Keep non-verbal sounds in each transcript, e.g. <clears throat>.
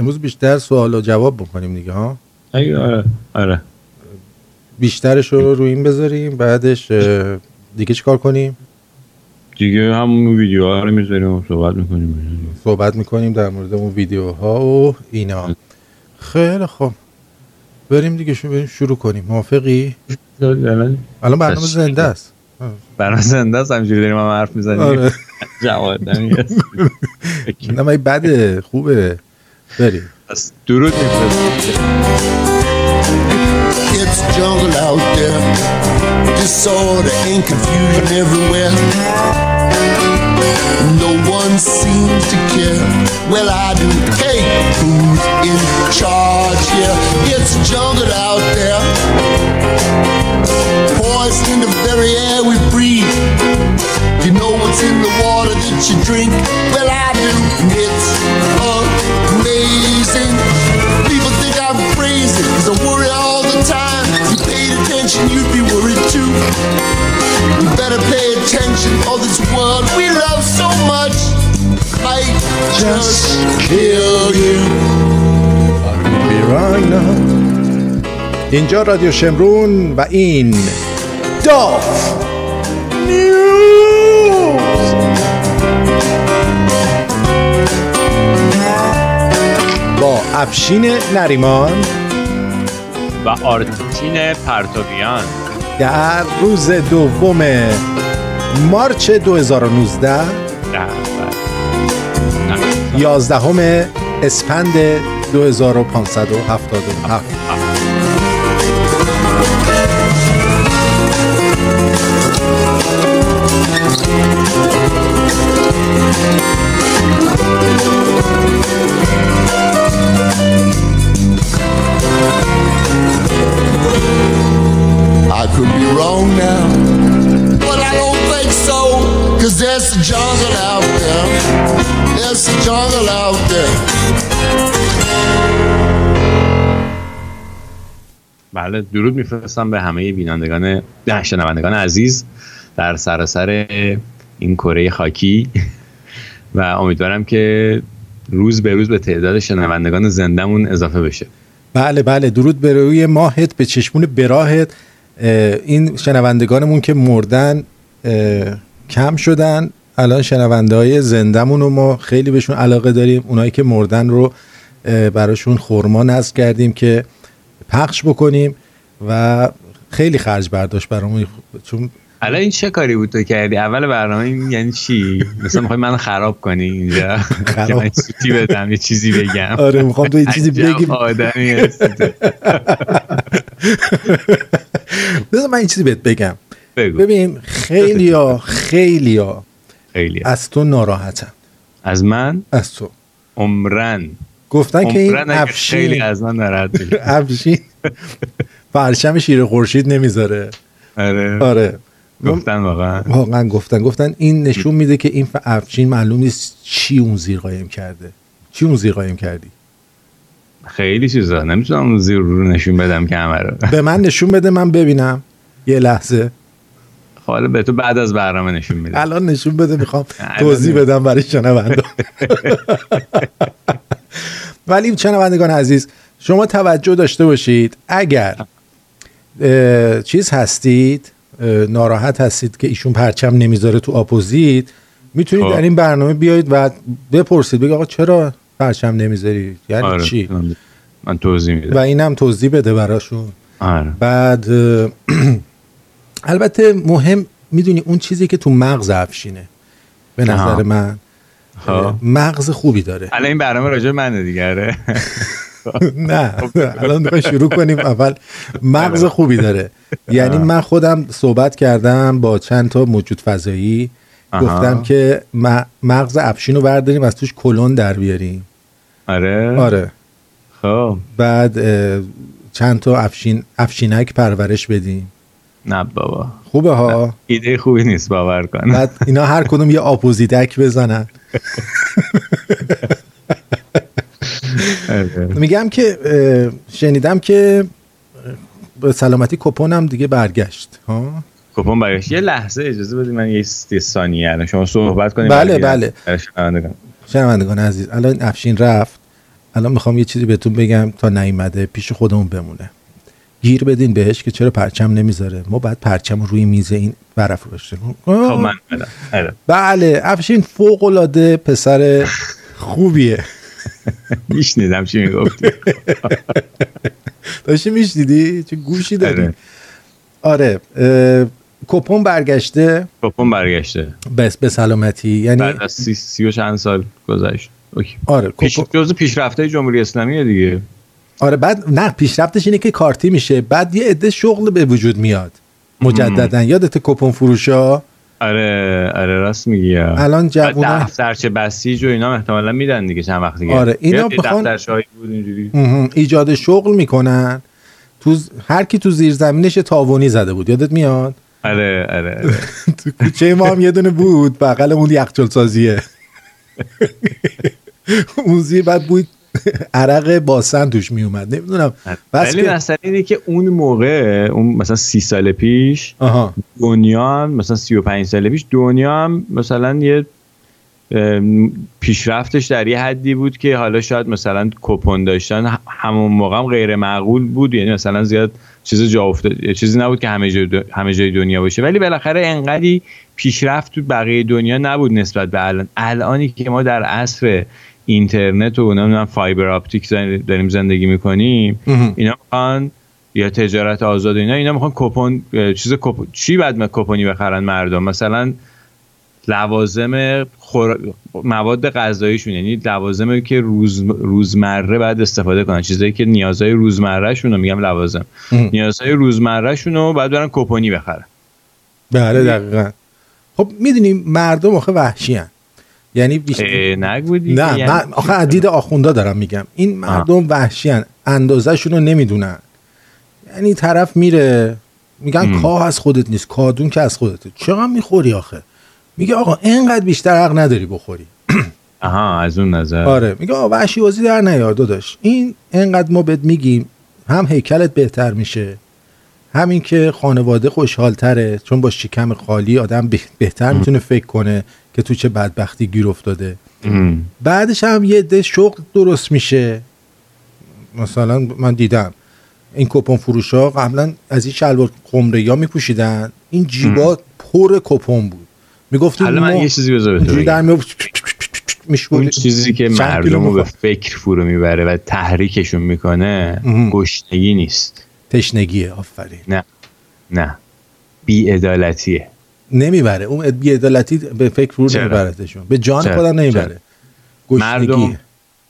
امروز بیشتر سوال و جواب بکنیم دیگه ها؟ آره آره. بیشترش رو روی این بذاریم بعدش دیگه چیکار کنیم؟ دیگه همون ویدیوها رو می‌ذاریم و صحبت می‌کنیم. صحبت می‌کنیم در مورد اون ویدیوها و اینا. خیلی خوب. بریم دیگه شو بریم شروع کنیم. موافقی؟ الان برنامه زنده است. برنامه زنده است همجوری داریم هم حرف می‌زنیم. آره. <laughs> جواد <laughs> نه بده خوبه. Very. It's out there. No one seems to care. Well, I do. Hey, who's in charge here? It's jungle out there. Poison the very air we breathe. You know what's in the water that you drink? Well, I do. It's better pay attention All this world we love so much Might just kill you اینجا رادیو شمرون و این داف نیوز با افشین نریمان و آرتین پرتویان در روز دوم مارچ 2019 یازدهم اسپند 2577 wrong now, but I don't think so. Cause there's a jungle out there. There's a jungle out there. بله درود میفرستم به همه بینندگان نه شنوندگان عزیز در سراسر این کره خاکی <laughs> و امیدوارم که روز به روز به تعداد شنوندگان زندهمون اضافه بشه بله بله درود به روی ماهت به چشمون براهت این شنوندگانمون که مردن کم شدن. الان شنونده های زندهمون رو ما خیلی بهشون علاقه داریم. اونایی که مردن رو براشون خورما نصب کردیم که پخش بکنیم و خیلی خرج برداشت برامون. چون الان این چه کاری بود تو کردی؟ اول برنامه این یعنی چی؟ مثلا می‌خوای من خراب کنی اینجا؟ که من سوتی بدم یه چیزی بگم. آره می‌خوام تو یه چیزی <laughs> بگیم آدمی هستی. <laughs> <laughs> بذار من این چیزی بهت بگم. بگو. ببین خیلی ها خیلی ها خیلی از تو ناراحتم از من؟ از تو. عمرن. گفتن که این اگه خیلی افشین از من ناراحت. <laughs> افشین. پرچم شیر خورشید نمی‌ذاره. آره. آره. گفتن واقعا. واقعا گفتن. گفتن این نشون میده که این افشین معلوم نیست چی اون زیر قایم کرده. چی اون زیر قایم کردی؟ خیلی چیزا. نمی‌تونم زیر رو نشون بدم که همه رو. به من نشون بده من ببینم. یه لحظه. خب حالا به تو بعد از برنامه نشون میدم. الان نشون بده می‌خوام توضیح. بدم برای شنونده. ولی شنوندگان عزیز شما توجه داشته باشید. اگر چیز هستید ناراحت هستید که ایشون پرچم نمی‌ذاره تو اپوزیت می‌تونید خب. در این برنامه بیایید و بپرسید. بگید آقا چرا پرچم نمی‌ذاری. یعنی آره چی؟ من- توضیح و میدم اینم توضیح بده براشون. آره. بعد <clears throat> البته مهم می‌دونی اون چیزی که تو مغز افشینه به نظر آها. من. خب. اه، مغز خوبی داره. الان این برنامه راجع منه دیگه آره. <laughs> نه <laughs> الان می‌خوای شروع کنیم اول. مغز خوبی داره. <laughs> یعنی من خودم صحبت کردم با چند تا موجود فضایی. گفتم که مغز افشین رو برداریم از توش کلون در بیاریم. آره. آره. خب. بعد چند تا افشین افشینک پرورش بدیم. نه بابا. خوبه ها؟ ایده خوبی نیست باور کن. بعد اینا هر کدوم یه آپوزیتک بزنن. آره. میگم که شنیدم که به سلامتی کپونم دیگه برگشت ها؟ کپون برگشت. یه لحظه اجازه بدید من یه ثانیه الان. شما صحبت کنید. بله،. بله. شنوندگان عزیز الان افشین رفت. الان می‌خوام یه چیزی بهتون بگم تا نیومده پیش خودمون بمونه. گیر بدین بهش که چرا پرچم نمی‌ذاره. ما بعد پرچم رو روی میز این برف روشته خب. آره. بله افشین فوق العاده پسر خوبیه. میشنیدم چی می‌گفتی. <laughs> داشتی میشنیدی؟ چه گوشی داری آره. آره کپون برگشته. کپون برگشته. بس به سلامتی. یعنی بعد از سی, سی و چند سال گذشت. اوکی. آره پیش کپون جزو پیشرفته جمهوری اسلامیه دیگه. آره بعد نه پیشرفتش اینه که کارتی میشه. بعد یه عده شغل به وجود میاد. مجددا. یادت کپون فروشا؟ آره آره راست میگی. الان جوونا دفترچه بسیج و اینا احتمالا میدن دیگه چند وقت دیگه. آره، اینا بخوان- دفترچه‌هایی بود اینجوری. ایجاد شغل می‌کنن. تو هر کی تو زیر زمینش یه تاوانی زده بود. یادت میاد؟ آره آره, آره. <laughs> تو کوچه ما هم یه دونه بود. بغل اون یخچال سازیه. <laughs> اون زیر بعد بود عرق باسن توش میومد. نمی‌دونم. بس ولی که مسئله اینه که اون موقع اون مثلا سی سال پیش آها. دنیا هم مثلا 35 سال پیش دنیا هم مثلا یه پیشرفتش در یه حدی بود که حالا شاید مثلا کپون داشتن همون موقع هم غیر معقول بود. یعنی مثلا زیاد چیز جا افتاد چیزی نبود که همه جای, همه جای دنیا باشه. ولی بالاخره انقدی پیشرفت تو بقیه دنیا نبود نسبت به الان. الانی که ما در عصر اینترنت و نمی‌دونم فایبر آپتیک زن- داریم زندگی می‌کنیم. اینا می‌خوان یا تجارت آزاد اینا اینا می‌خوان کپون چیز کپون چی بعد ما کپونی بخرن مردم مثلا لوازم خور... مواد غذاییشون یعنی لوازمی که روز... روزمره بعد استفاده کنن چیزایی که نیازهای روزمرهشون رو میگم لوازم ام. نیازهای روزمرهشون رو بعد برن کپونی بخرن بله دقیقا خب می‌دونیم مردم آخه وحشی هن. یعنی بیشتر نه یعنی- من آخه از دید آخوندا دارم میگم. این مردم وحشی هن. اندازهشون رو نمی‌دونن. یعنی طرف میره میگن. کاه از خودت نیست کادون که از خودته. چقدر می‌خوری آخه؟ میگه آقا اینقدر بیشتر حق نداری بخوری. <clears throat> آها از اون نظر. آره میگه آقا وحشی بازی در نیار داداش. این اینقدر ما بهت میگیم هم هیکلت بهتر میشه همین که خانواده خوشحالتره چون با شکم خالی آدم به- بهتر می‌تونه فکر کنه. که تو چه بدبختی گیر افتاده. ام. بعدش هم یه ده شغل درست میشه. مثلا من دیدم این کپون فروش ها قبلا از این شلوار خمره یا میپوشیدن. این جیبا پر کپون بود. می‌گفتیم حالا من یه چیزی بذار بگم. اون چیزی که مردم رو به. فکر فرو می‌بره و تحریکشون می‌کنه. گشنگی نیست. تشنگیه آفرین. نه نه. بیعدالتیه. نمی‌بره. اون بیعدالتی به فکر فرو چرا؟ نمیبرتشون. به جان چرا؟ خودم نمی‌بره. مردم گشنگی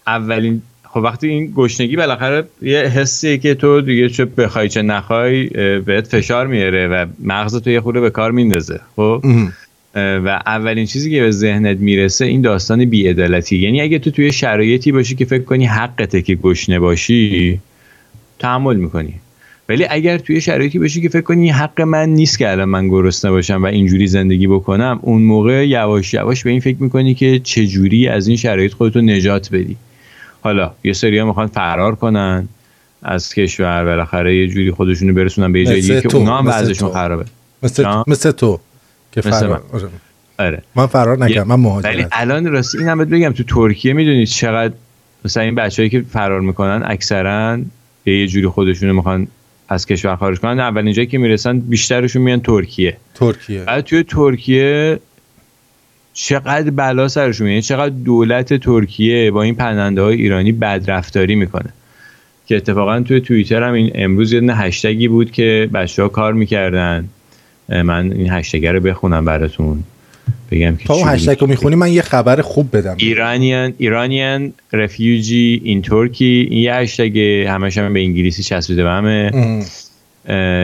اولین خب وقتی این گشنگی بالاخره یه حسیه که تو دیگه چه بخوای چه نخوای بهت فشار میاره و مغز تو یه خورده به کار میندازه. خب؟ و اولین چیزی که به ذهنت می‌رسه این داستان بیعدالتی. یعنی اگه تو توی شرایطی باشی که فکر کنی حقته که گشنه باشی تحمل می‌کنی. ولی اگر توی شرایطی باشی که فکر کنی حق من نیست که الان من گرسنه باشم و اینجوری زندگی بکنم اون موقع یواش یواش به این فکر می‌کنی که چجوری از این شرایط خودتو نجات بدی حالا یه سری ها می‌خوان فرار کنن از کشور بالاخره یه جوری خودشونو برسونن به یه جای مثل دیگه که اونا هم وضعشون. خرابه مثل؟ مثل تو که فرار آره. آره من فرار نکردم من ولی مهاجرت الان راستی این هم بهت بگم تو ترکیه می‌دونید چقدر مثلا این بچههایی که فرار می‌کنن اکثرا یه جوری خودشونو می‌خوان از کشور خارج کنن. اولین جایی که می‌رسن بیشترشون میان ترکیه. ترکیه. بعد توی ترکیه چقدر بلا سرشون میاد یعنی چقدر دولت ترکیه با این پناهنده های ایرانی بدرفتاری می‌کنه. که اتفاقا توی توییتر هم این امروز یه هشتگی بود که بچه ها کار می‌کردن. من این هشتگ رو بخونم براتون. بگم که تا اون چی هشتگ رو می‌خونی من یه خبر خوب بدم. ایرانیان ایرانیان رفیوجی این ترکی این یه هشتگ همش هم به انگلیسی چسبیده به همه.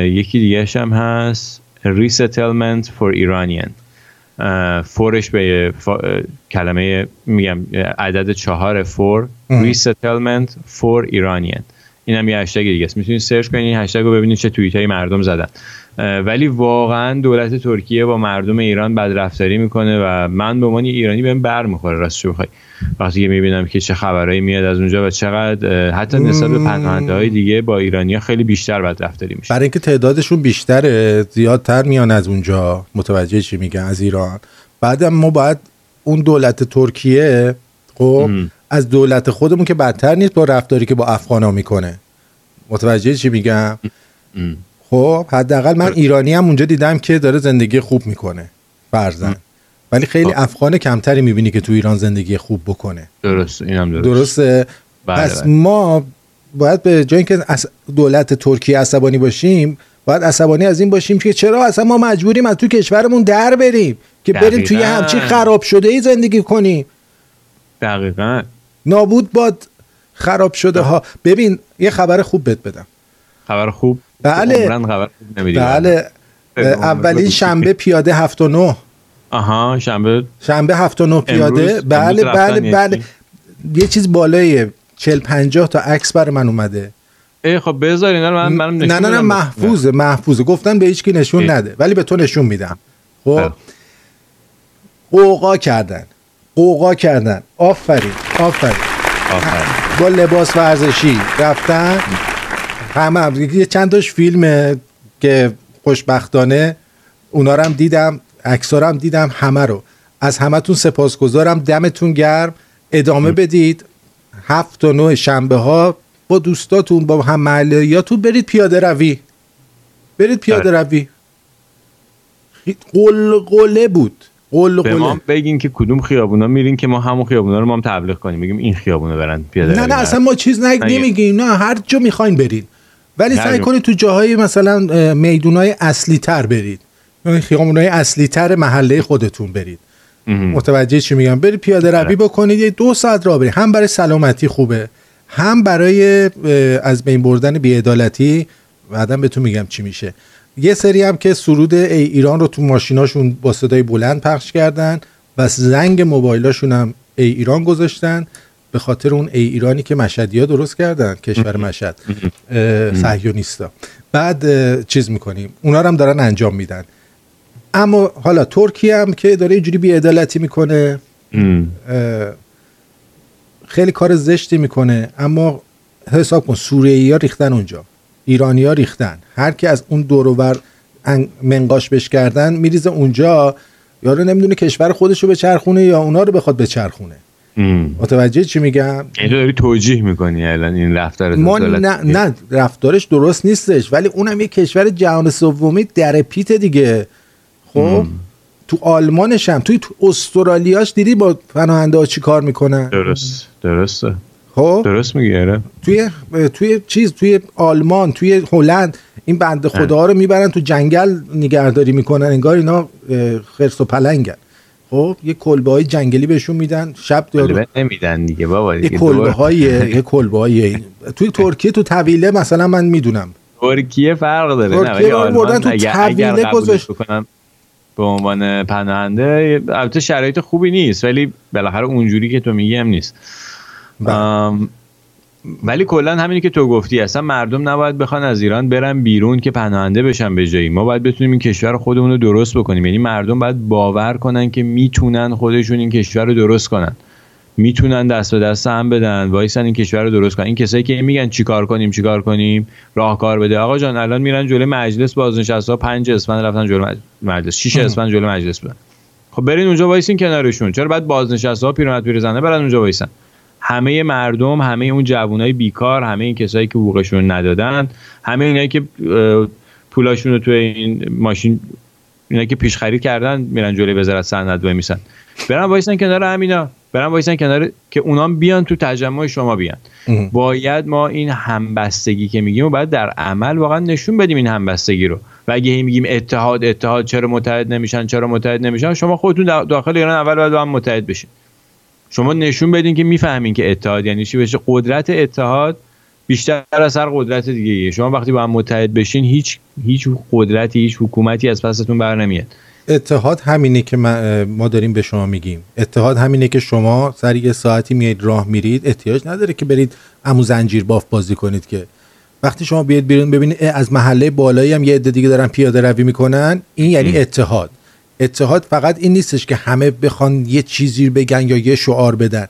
یکی دیگه هم هست resettlement for Iranian. اه، فورش به فا- کلمه میگم عدد چهار فور. resettlement for Iranian. این هم یه هشتگ دیگه است. می‌تونید سرچ کنید این هشتگ رو ببینید چه توییت های مردم زدن. ولی واقعا دولت ترکیه با مردم ایران بدرفتاری می‌کنه و من به عنوان ایرانی بهم بر می‌خوره راستش بخوای وقتی که می‌بینم که چه خبرایی میاد از اونجا و چقدر حتی نسبت به پناهنده های دیگه با ایرانی خیلی بیشتر بدرفتاری میشه. برای اینکه تعدادشون بیشتره زیادتر میان از اونجا. متوجه چی میگن از ایران. بعدم ما باید اون دولت ترکیه خب. از دولت خودمون که بدتر نیست با رفتاری که با افغانا می‌کنه. متوجه چی میگم. خب حداقل من ایرانی هم اونجا دیدم که داره زندگی خوب می‌کنه فرزن. ولی خیلی خب. افغان کمتری می‌بینی که تو ایران زندگی خوب بکنه. درست اینم درست درسته. بله، پس بله. ما باید به جای اینکه از دولت ترکیه عصبانی باشیم باید عصبانی از این باشیم که چرا اصلا ما مجبوریم از تو کشورمون در بریم؟ که بریم توی. همچین خراب شده ای زندگی کنیم. دقیقا. نابود باد خراب شده ها. ببین یه خبر خوب بهت بدم. خبر خوب؟ بله. خبر خوب بله. خیلی عمر اولین. شنبه پیاده هفت و نه آها شنبه. شنبه هفت و نه پیاده. امروز- بله بله بله. یه چیز. بالای چل پنجاه تا عکس برای من اومده. ای خب بذار اینا رو من منم نه نه نه محفوظه محفوظه. گفتن به هیچ کی نشون ای. نده ولی به تو نشون میدم. بله. خب قوقا کردن. قوقا کردن. آفرین آفرین. آفرین. با لباس ورزشی رفتن. همه هم یه چند تاش فیلمه که خوشبختانه اونا رو هم دیدم عکس‌ها رو هم دیدم همه رو. از همتون سپاسگزارم. دمتون گرم. ادامه بدید. هفت و نه شنبه ها. با دوستاتون با هم محلیاتون برید پیاده روی. برید پیاده بله. روی. قلقله بود. به قلقله ما بگین که کدوم خیابونا میرین که ما همون خیابونا رو ما هم تبلیغ کنیم. بگیم این خیابونا برن پیاده نه نه برن. اصلا ما چیز نگ- نمیگیم. نه هر جا می‌خواین برید. ولی سعی. کنید تو جاهای مثلا میدونای اصلی تر برید خیابونای اصلی تر محله خودتون برید. متوجه چی میگم؟ برید پیاده روی آره. بکنید. یه دو ساعت راه برید. هم برای سلامتی خوبه هم برای از بین بردن بیعدالتی. بعدا بهتون میگم چی میشه. یه سری هم که سرود ای ایران رو تو ماشیناشون با صدای بلند پخش کردن و زنگ موبایلاشون هم ای ایران گذاشتن به خاطر اون ای ایرانی که مشهدی ها درست کردن کشور مشهد. صهیونیستا. بعد چیز می‌کنیم. اونا رو هم دارن انجام میدن. اما حالا ترکیه هم که داره اینجوری بیعدالتی می‌کنه خیلی کار زشتی می‌کنه. اما حساب کن سوریه ها ریختن اونجا. ایرانی ها ریختن. هر کی از اون دور و بر ان- منقاش بش کردن میریزه اونجا. یارو نمی‌دونه کشور خودش رو بچرخونه یا اونا رو بخواد بچرخونه. متوجه چی میگم؟ یعنی تو داری توجیه می‌کنی الان این رفتار ما. نه, نه. رفتارش درست نیستش. ولی اونم یه کشور جهان سومی در پیت دیگه. خب؟ تو آلمانش هم توی تو استرالیاش دیدی با پناهنده ها چی کار می‌کنن؟ درست. درسته. خب؟ درست میگی آره. توی توی چیز توی آلمان توی هلند این بنده خدا رو می‌برن تو جنگل نگهداری می‌کنن انگار اینا خرس و پلنگن. خب؟ یه کلبه های جنگلی بهشون میدن شب کلبه نمیدن دیگه بابا یه دیگه کلبه دور- های <laughs> یه کلبه های توی ترکیه تو طویله مثلا من می‌دونم. ترکیه فرق داره ترکیه نه بردن تو طویله گذاشت. به عنوان پناهنده البته شرایط خوبی نیست ولی بالاخره اونجوری که تو میگی هم نیست. بله. ولی کلا همینی که تو گفتی اصلا مردم نباید بخوان از ایران برن بیرون که پناهنده بشن به جایی. ما باید بتونیم این کشور خودمون رو درست بکنیم. یعنی مردم باید باور کنن که می‌تونن خودشون این کشور رو درست کنن. می‌تونن دست به دست هم بدن وایسن این کشور رو درست کنن. این کسایی که میگن چیکار کنیم چیکار کنیم راهکار بده. آقا جان الان میرن جلوی مجلس بازنشسته 5 اسفند رفتن جلوی مج- مجلس 6 اسفند جلوی مجلس بودن خب برین اونجا وایسین کنارشون. چرا بعد بازنشسته ها پیرمرد پیرزنه برن اونجا وایسن؟ همه مردم همه اون جوانای بیکار همه این کسایی که حقوقشون ندادن همه اینایی که پولاشون رو توی این ماشین اینا که پیش خرید کردن میرن جلوی وزارت صنعت وای میسن برن وایسن کنار همینا. برن وایسن کنار که اونام بیان تو تجمع شما بیان. اه. باید ما این همبستگی که میگیم و باید در عمل واقعا نشون بدیم این همبستگی رو. و اگه هی میگیم اتحاد اتحاد چرا متحد نمیشن چرا متحد نمیشن شما خودتون دا- داخل ایران اول باید با هم متحد بشین. شما نشون بدین که می‌فهمین که اتحاد یعنی چی؟ بشه قدرت اتحاد بیشتر از هر قدرت دیگه ایه. شما وقتی با هم متحد بشین هیچ هیچ قدرتی هیچ حکومتی از پستون بر نمیاد اتحاد همینه که ما- داریم به شما میگیم. اتحاد همینه که شما سر یه ساعتی میایید راه میرید. احتیاج نداره که برید امو زنجیر باف بازی کنید که. وقتی شما بیاید بیرون ببینید از محله بالایی هم یه عده دیگه دارن پیاده روی می‌کنن. این یعنی اتحاد. اتحاد فقط این نیستش که همه بخوان یه چیزی بگن یا یه شعار بدن.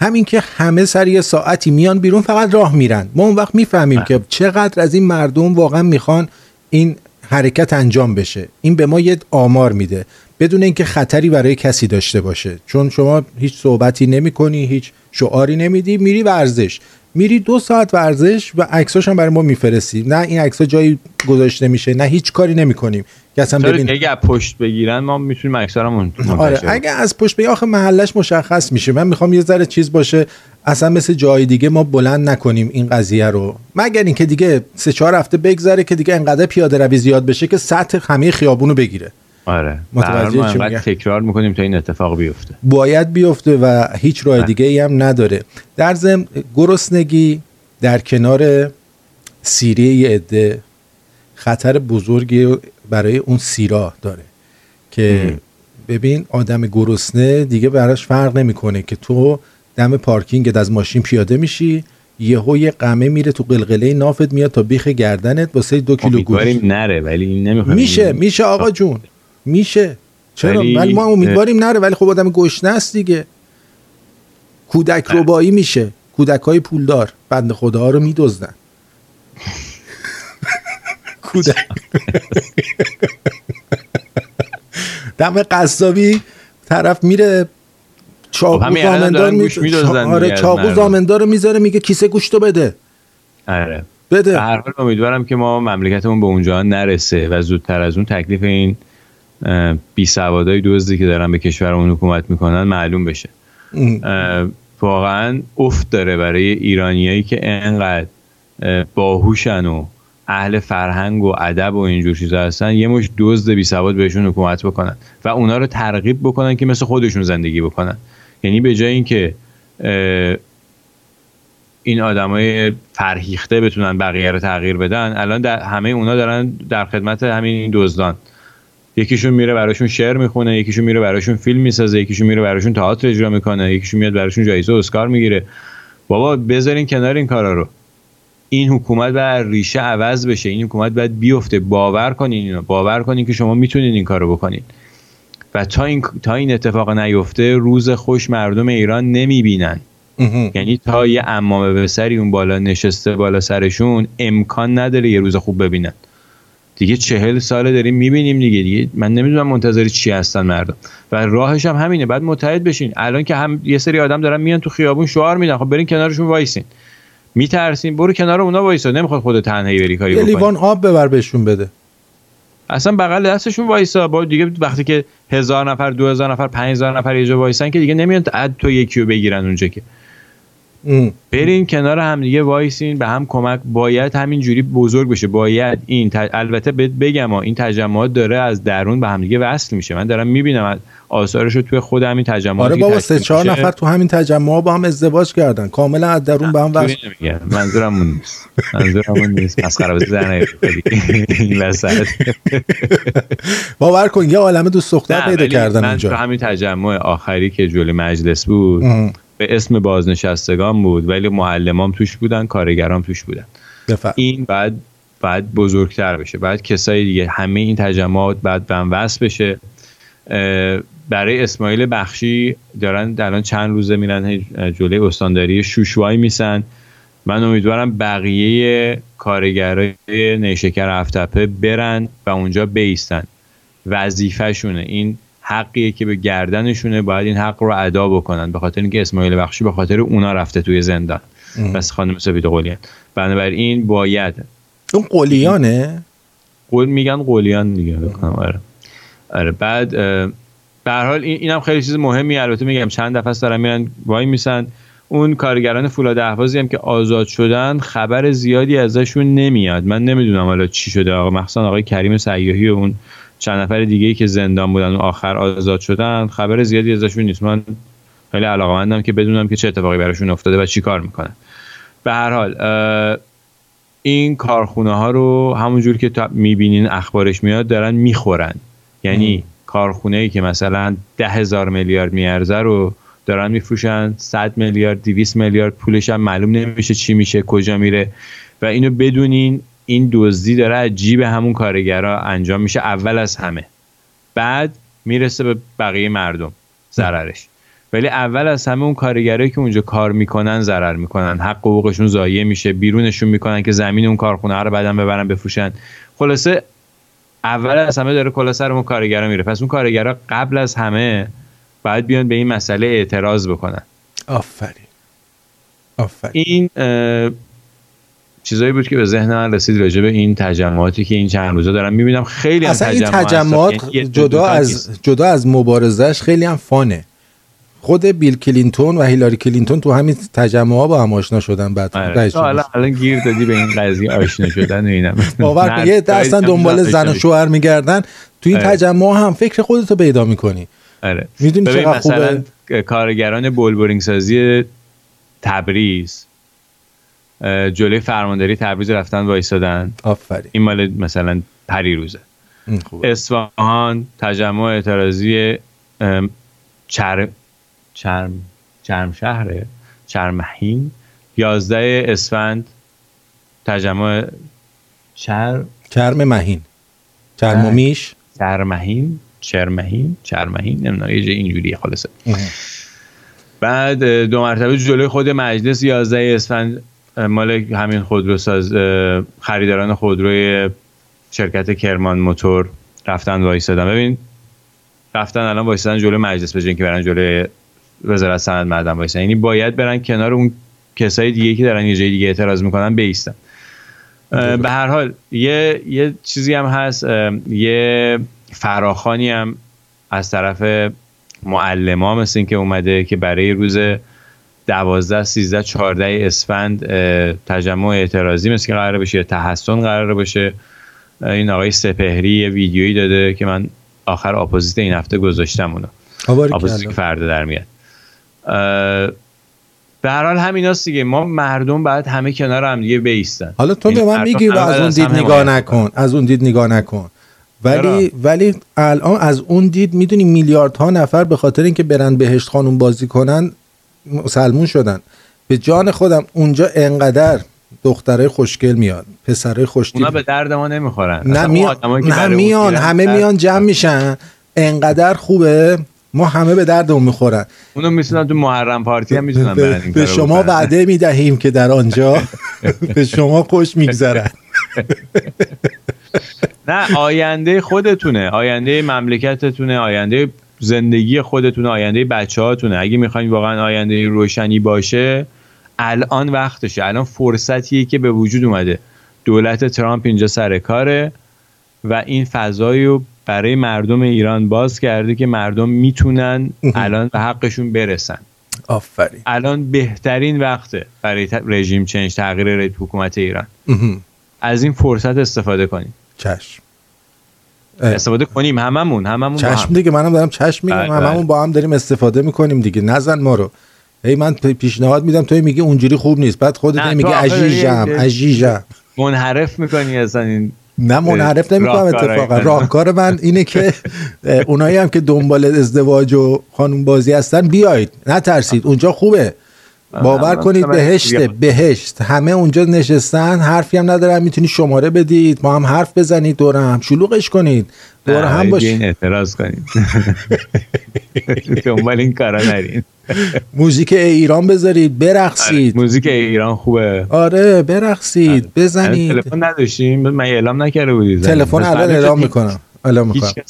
همین که همه سر یه ساعتی میان بیرون فقط راه میرن. ما اون وقت می‌فهمیم که چقدر از این مردم واقعا می‌خوان این حرکت انجام بشه. این به ما یه آمار میده. بدون اینکه خطری برای کسی داشته باشه. چون شما هیچ صحبتی نمی کنی هیچ شعاری نمیدی میری ورزش. میری دو ساعت ورزش و عکساش هم برای ما میفرستی. نه این عکسا جایی گذاشته میشه نه هیچ کاری نمی‌کنیم. که اصلا ببین اگه پشت بگیرن ما می‌تونیم اکثرا منتشر آره اگه از پشت به آخه محلش مشخص میشه. من می‌خوام یه ذره چیز باشه. اصلا مثل جای دیگه ما بلند نکنیم این قضیه رو. مگر اینکه دیگه سه چهار هفته بگذره که دیگه انقدر پیاده روی زیاد بشه که سطح همه خیابونو بگیره. آره. متوجه ما؟ انقدر تکرار می‌کنیم تا این اتفاق بیفته. باید بیفته و هیچ راه دیگه ای هم نداره. در ضمن گرسنگی در کنار سیری عده خطر بزرگی برای اون سیرا داره که ببین آدم گرسنه دیگه براش فرق نمی‌کنه که تو دم پارکینگت از ماشین پیاده میشی یهو یه قمه میره تو قلقله نافت میاد تا بیخ گردنت واسه دو کیلو گوشت. نره ولی این نمی‌خوام میشه میشه آقا جون میشه. چرا؟ ولی- ولی ما امیدواریم نره ولی خب آدم گشنه است دیگه. کودک ربایی میشه. کودک های پولدار بند خدا رو میدزدن. کودک. دم قصابی طرف میره چاقو خب زامندار دارن می... گوش می‌دزدن آره چاقو. زامندار رو می‌ذاره میگه کیسه گوشتو بده. آره. بده. هر حال امیدوارم که ما مملکتمون به اونجا نرسه و زودتر از اون تکلیف این بی سوادای دزدی که دارن به کشورمون حکومت می‌کنن معلوم بشه. واقعا افت داره برای ایرانیایی که انقدر اه، باهوشن و اهل فرهنگ و ادب و اینجور چیزا هستن یه مش دزد بی سواد بهشون حکومت بکنن و اونا رو ترغیب بکنن که مثل خودشون زندگی بکنن. یعنی به جای اینکه این آدمای فرهیخته بتونن بقیه رو تغییر بدن الان در همه اونا دارن در خدمت همین این دزدان. یکیشون میره براشون شعر می‌خونه یکیشون میره براشون فیلم می‌سازه یکیشون میره براشون تئاتر اجرا می‌کنه یکیشون میاد براشون جایزه اسکار می‌گیره. بابا بذارین کنار این کارا رو. این حکومت باید ریشه عوض بشه. این حکومت باید بیفته. باور کنین. اینو باور کنین که شما می‌تونین این کارو بکنین. و تا این تا این اتفاق نیفته روز خوش مردم ایران نمی‌بینن. یعنی تا یه عمامه به سری اون بالا نشسته بالا سرشون امکان نداره یه روز خوب ببینن. دیگه چهل ساله داریم می‌بینیم دیگه. دیگه من نمی‌دونم منتظر چی هستن مردم. و راهش هم همینه. بعد متحد بشین. الان که هم یه سری آدم دارن میان تو خیابون شعار میدن. خب برین کنارشون وایسین. میترسین برو کنار اونا وایسا. نمی‌خواد خودت تنهایی بری کاری یه بکنی. لیوان آب ببر بهشون بده. اصلا بغل دستشون وایسا. با دیگه وقتی که هزار نفر دو هزار نفر پنج هزار نفر یه جا وایسن که دیگه نمیان اد تو یکی رو بگیرن اونجا که. ام. برین کنار هم دیگه وایسین به هم کمک. باید همین جوری بزرگ بشه. باید این ت... البته بهت بگم این تجمعات داره از درون به هم دیگه وصل میشه. من دارم می‌بینم آثارش رو توی خود همین تجمعات آره بابا سه چهار نفر تو همین تجمع با هم ازدواج کردن. کاملا از درون به هم وصل. منظورم اون نیست. منظورم اون نیست. مسخره خیلی. این وسط. باور کن یه عالمه دوست دختر پیدا کردن من تو اونجا همین تجمع آخری که جلوی مجلس بود ام. به اسم بازنشستگان بود ولی معلمام توش بودن کارگرام توش بودن. بفرم. این بعد بعد بزرگتر بشه. بعد کسای دیگه همه این تجمعات بعد به هم وصل بشه. برای اسماعیل بخشی دارن الان چند روزه میرن جلوی استانداری شوشوایی میسن. من امیدوارم بقیه کارگرای نیشکر هفتپه برن و اونجا بیستن. وظیفهشونه. این حقیه که به گردنشونه باید این حق رو ادا بکنن. به خاطر اینکه اسماعیل بخشی به خاطر اونا رفته توی زندان. بس خانم سپید قلیان. بنابراین باید. اون قلیانه؟ قول میگن قلیان دیگه بکنم آره. آره بعد به هر حال این اینم خیلی چیز مهمی البته میگم چند دفعه دارن میرن وای میسن. اون کارگران فولاد اهوازی هم که آزاد شدن خبر زیادی ازشون نمیاد. من نمی‌دونم حالا چی شده. آقا مخصوصا آقای کریم سیاهی و اون چند نفر دیگه که زندان بودن و آخر آزاد شدن خبر زیادی ازشون نیست. من خیلی علاقمندم که بدونم که چه اتفاقی براشون افتاده و چی کار می‌کنن. به هر حال این کارخونه ها رو همونجور که تا می‌بینین اخبارش میاد دارن می‌خورن. یعنی کارخونه ای که مثلا ده هزار میلیارد میارزه رو دارن میفروشن 100 میلیارد 200 میلیارد پولش هم معلوم نمیشه چی میشه کجا میره. و اینو بدونین این دزدی داره از جیب همون کارگرا انجام میشه اول از همه. بعد می‌رسه به بقیه مردم ضررش. ولی اول از همه اون کارگرایی که اونجا کار می‌کنن ضرر می‌کنن. حق حقوقشون ضایع میشه بیرونشون می‌کنن که زمین اون کارخونه رو بعدم ببرن بفروشن. خلاصه اول از همه داره کلا سر اون کارگرا میره. پس اون کارگرا قبل از همه باید بیان به این مسئله اعتراض بکنن. آفرین. آفرین. این چیزایی بود که به ذهن من رسید راجع به این تجمعاتی که این چند روزه دارم می‌بینم خیلی هم اصلا این. تجمعات یعنی جدا از. جدا از مبارزش خیلی هم fun ه خود بیل کلینتون و هیلاری کلینتون تو همین تجمع ها با هم آشنا شدن بعد آره. حالا. الان گیر دادی به این قضیه آشنا شدن و اینم <laughs> باور یه اصلا دنبال زن و شوهر میگردن تو این آره. تجمع هم فکر خودتو پیدا می‌کنی آره. می‌دونی چقدر خوبه کارگران بلبرینگ سازی تبریز جلوی فرمانداری تبریز رفتن وایسادن. آفرین. این مال مثلا پریروزه این خوبه. اصفهان تجمع اعتراضی چر... چرم چرم شهره چرمهین 11 اسفند تجمع چر کرم مهین. بله. میش چرمهین چرمهین چرمهین نمی‌دونم یه اینجوریه خلاصه. بعد دو مرتبه جلوی خود مجلس 11 اسفند مال همین خودروساز خریداران خودروی شرکت کرمان موتور رفتن وایسادن ببین رفتن الان وایسادن جلوی مجلس به جای اینکه برن جلوی وزارت سند معدن وایسن یعنی باید برن کنار اون کسای دیگه که دارن یه جای دیگه اعتراض می‌کنن بیستن. به هر حال یه یه چیزی هم هست یه فراخانی هم از طرف معلما مثل این که اومده که برای روز 12 13 14 اسفند تجمع اعتراضی مثل که قرار بشه یا تحصن قرار باشه. اه، این آقای سپهری یه ویدیویی داده که من آخر اپوزیت این هفته گذاشتم اونو. اپوزیت که فردا در میاد. به هر حال همیناست دیگه. ما مردم بعد همه کنار هم دیگه وایستن. حالا تو به من مردم میگی و از اون دید نگاه نکن. از اون دید نگاه نکن. ولی چرا؟ ولی الان از اون دید می‌دونی میلیاردها نفر به خاطر اینکه برن بهشت خانوم بازی کنن مسلمون شدن. به جان خودم اونجا انقدر دخترای خوشگل میاد پسرای خوشگل اونا به درد ما نمی‌خورن. نه, اون که نه اون میان همه میان جمع میشن. انقدر خوبه ما همه به دردمون می‌خورن. اونو می‌تونن تو محرم پارتی هم می‌تونن به, به شما. وعده می‌دهیم که در آنجا <laughs> به شما خوش میگذرد <laughs> نه آینده خودتونه. آینده مملکتتونه آینده زندگی خودتونه آینده بچه هاتونه اگه می‌خواین واقعا آینده روشنی باشه الان وقتشه. الان فرصتیه که به وجود اومده. دولت ترامپ اینجا سر کاره و این فضایی رو برای مردم ایران باز کرده که مردم می‌تونن الان به حقشون برسن. آفرین. الان بهترین وقته برای رژیم چنج تغییر حکومت ایران. از این فرصت استفاده کنیم. چشم. استفاده کنیم هممون هممون با چشم هم. دیگه منم دارم چشم میگم بله، هممون بله. با هم داریم استفاده می‌کنیم دیگه. نزن ما رو. هی من پیشنهاد میدم توی میگی اونجوری خوب نیست. بعد خودت میگی عجیجم عجیجم منحرف می‌کنی اصلا این نه منحرف نمی‌کنم اتفاقا. راهکار من اینه که اونایی هم که دنبال ازدواج و خانوم بازی هستن بیایید نترسید. اونجا خوبه. باور کنید بهشته بهشت همه اونجا نشستن حرفی هم ندارن می‌تونی شماره بدید ما هم حرف بزنید دور هم شلوغش کنید. دور هم باید باش بیاین اعتراض کنیم. <laughs> دنبال این کارا نرین. موزیک ایران بذارید برقصید. موزیک ایران خوبه. آره برقصید بزنید. تلفن نداشتیم من اعلام نکرده بودی زنگ. تلفن الان اعلام می‌کنم. اعلام هیچ می‌کنم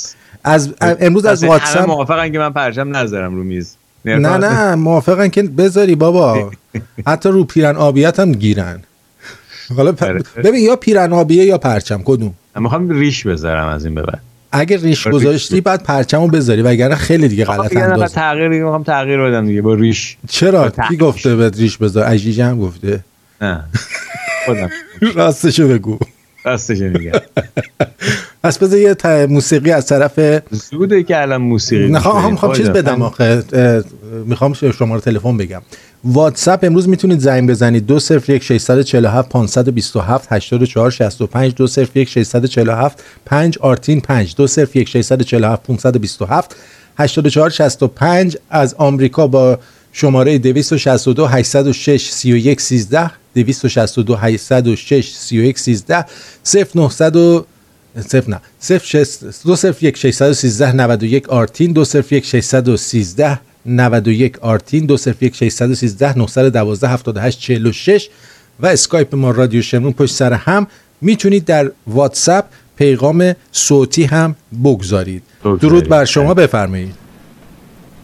از امروز از واتساپ موافقن که من پرچم نذارم رو میز. نه نه موافقن که بذاری بابا. حتی رو پیرن آبیت هم گیرن. حالا آره. ببین یا پیرن آبیه یا پرچم کدوم؟ می‌خوام ریش بذارم از این به بعد. اگه ریش آره. گذاشتی بعد پرچمو بذاری وگرنه خیلی دیگه غلط انداز. تغییر دیگه می‌خوام تغییر بدم دیگه با ریش. چرا؟ با کی. گفته به ریش بذار؟ عجیجه هم گفته. نه. خودم. <laughs> راستشو بگو. راستش میگم <laughs> پس بذار یه موسیقی از طرف زوده که الان موسیقی می‌خوام بدیم. می‌خوام چیز خودم. بدم آخه می‌خوام شماره تلفن بگم واتساپ امروز می‌تونید زنگ بزنید 201 647 527 84 65 201 647 5 آرتین 5 201 647 527 84 65 از آمریکا با شماره 262 806 31 13 262 806 31 13 0900 و صفر نه صفر شست دو صفر یک 613 91 آرتین دو صفر یک 613 91 آرتین دو صفر یک 613 912 78 46 و اسکایپ ما رادیو شمرون پشت سر هم. می‌تونید در واتساپ پیغام صوتی هم بگذارید. بگذارید. درود بر شما بفرمایید.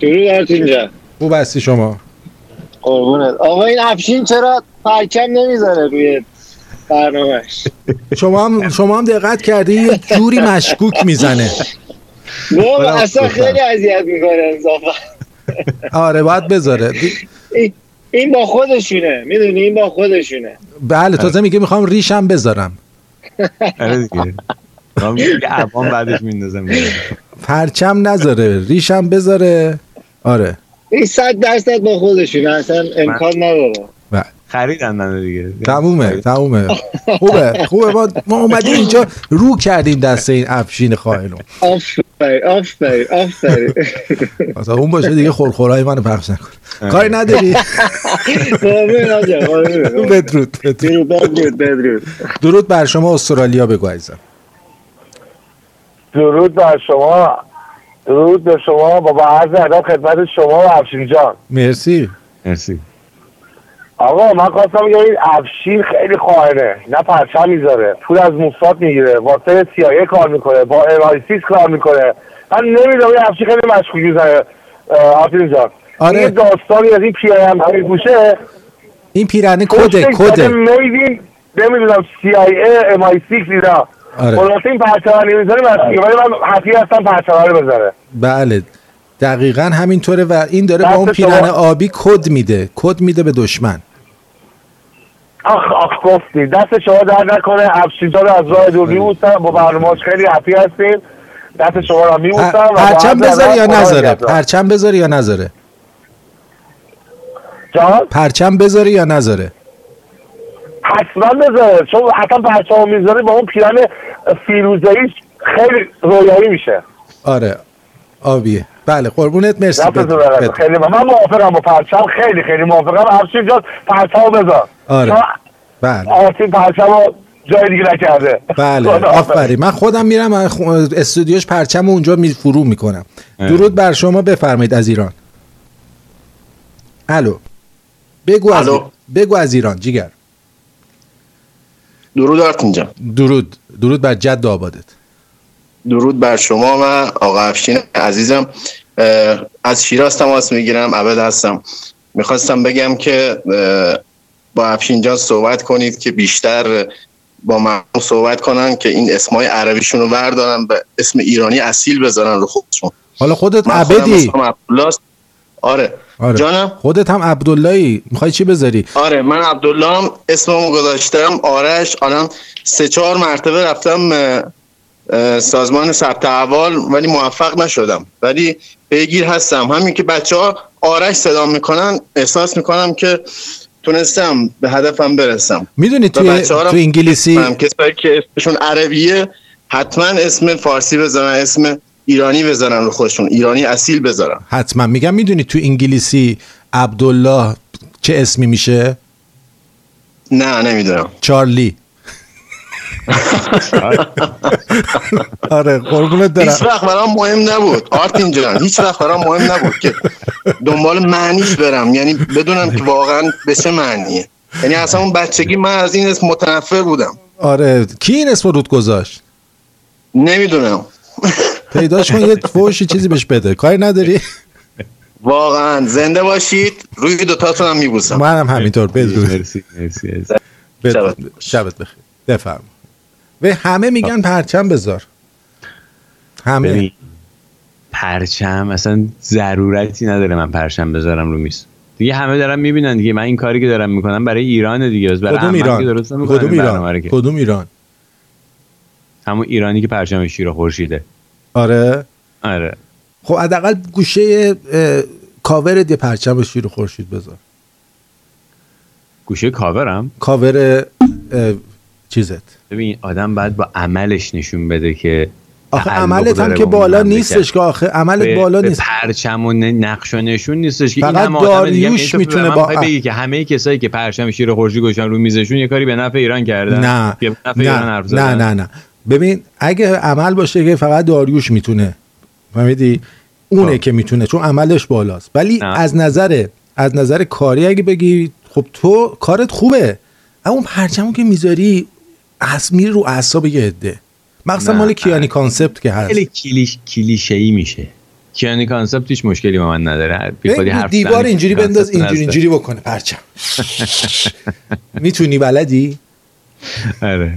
درود آرتین جان. خوب هستی شما. قربونت. آقا این افشین چرا پرچم نمی‌ذاره روی برنامهش شما هم شما هم دقت کردی یه جوری مشکوک می‌زنه. بابا برم اصلا. خیلی اذیت می‌کنه انصافا آره باید بذاره. این- با خودشونه. می‌دونی؟ این با خودشونه. بله تازه میگه می‌خوام ریشم بذارم. آره دیگه. عوام بعدش میندازم. پرچم نذاره ریشم بذاره. آره. این صد درصد با خودشونه اصلا امکان نداره. بله. خریدن منو دیگه. تمومه تمومه. خوبه خوبه. ما, ما اومدیم اینجا رو کردیم دست این افشین خائنو. آفرین آفرین آفرین. مثلا اون باشه دیگه خورخورای منو پخش نکن. کاری نداری؟ بدرود بدرود. درود بر شما استرالیا بگو عزیزم. درود بر شما. درود به شما. با با عرض ادب خدمت شما و افشین جان. مرسی. مرسی. آقا من خواستم بگم این افشین خیلی خائنه نه پرچم می‌ذاره. پول از موساد می‌گیره. واسه CIA کار می‌کنه. با ارایسیس کار می‌کنه. من نمی‌دونم این افشین خیلی مشکوک می‌زنه افشین جان. آره. یه داستانی از این پیرم که میپوشه این پیرنه کده کده. نمی‌دونم CIA MI6 اینا. آره. خلاصه این پرچم نمی‌ذاره مشکوکه ولی من حقی هستم پرچم رو بذاره. بله. دقیقا همینطوره و این داره با اون. پیرن آبی کد میده. کد میده به دشمن. آخ آخ گفتی. دست شما در نکنه. افشین جان از راه دور میبوسم. با برنامه‌اش خیلی هپی هستیم دست شما رو میبوسم پر- پرچم بذاره یا نذاره؟ پرچم بذاره یا نذاره؟ جان؟ پرچم بذاره یا نذاره؟ حتما بذاره چون حتی پرچم می‌ذاره با اون پیرن فیروزه‌ایش خیلی رویایی میشه. آره. آبیه. بله قربونت مرسی. دست بد- شما بد- خیلی من موافقم با پرچم. خیلی خیلی موافقم. افشین جان پرچم بذار. آره. بله. آرتین پرچم جای دیگه نکرده. بله. آفرین. من خودم میرم استودیوش پرچم اونجا می فرو می‌کنم. درود بر شما. بفرمایید از ایران. الو. بگو از الو. بگو از ایران جیگر. درود آرتین جان درود. درود بر جد آبادت. درود بر شما و آقا افشین عزیزم. از شیراز تماس می‌گیرم. عبد هستم. می‌خواستم بگم که با افشین جان صحبت کنید که بیشتر با من صحبت کنن که این اسمای عربیشون رو بردارن به اسم ایرانی اصیل بذارن رو خودشون. حالا خودت عبدی. آره. آره. جانم؟ خودت هم عبداللهی. می‌خوای چی بذاری؟ آره من عبدالله هم اسممو گذاشتم. آرش. الان سه چهار مرتبه رفتم سازمان ثبت احوال ولی موفق نشدم. ولی پیگیر هستم. همین که بچه ها آرش صدا می‌کنن احساس می‌کنم که تونستم به هدفم برسم. می‌دونی توی تو انگلیسی هم کسایی که اسمشون عربیه حتما اسم فارسی بذارن اسم ایرانی بذارن رو خودشون ایرانی اصیل بذارن. حتما. میگم می‌دونی تو انگلیسی عبدالله چه اسمی میشه؟ نه نمی‌دونم. چارلی. آره قربونت هیچ دارم وقت برام مهم نبود. آرتین جان هیچ وقت برام مهم نبود که دنبال معنیش برم. یعنی بدونم که واقعا به چه معنیه. یعنی اصلا اون بچگی من از این اسم متنفر بودم. آره کی این اسم رود گذاشت؟ نمی‌دونم. پیداش کن یه فوشی چیزی بهش بده. کاری نداری؟ واقعا. زنده باشید. روی دوتاتون هم میبوسم. منم همینطور. بدرود. مرسی مرسی. شبت شبت بخیر. بفرم. و همه میگن پرچم بذار. همه. ببین پرچم اصلا ضرورتی نداره من پرچم بذارم رو میز. دیگه همه دارن می‌بینن دیگه. من این کاری که دارم می‌کنم برای ایران دیگه. بس برای کدوم ایران؟ کدوم ایران. کدوم ایران؟ همون ایرانی که پرچم شیر و خورشیده. آره. آره. خب حداقل گوشه اه، کاورت یه پرچم شیر و خورشید بذار. گوشه کاورم؟ کاور چیزت. ببین آدم باید با عملش نشون بده که آخه عملت هم که بالا. نیستش که آخه عملت بالا نیست. پرچم و نقش و نشون نیستش که فقط داریوش یعنی تو می‌تونه با- بگی که همه کسایی که پرچم شیر خورشید گذاشتن رو میزشون یه کاری به نفع ایران کردن. نه. که به نفع ایران نه؟ نه نه. ببین اگه عمل باشه که فقط داریوش می‌تونه فهمیدی؟ اونه خب. که می‌تونه چون عملش بالاست. ولی نه. از نظر از نظر کاری اگه بگی خب تو کارت خوبه. اما اون پرچمو که می‌ذاری از میره رو اعصاب یه عده. مخصوصا. مال Kiani Concept که هست. خیلی کلیش کلیشه‌ای میشه. Kiani Concept هیچ مشکلی با من نداره. دیوار اینجوری بنداز اینجوری. اینجوری بکنه پرچم. <laughs> می‌تونی بلدی؟ آره.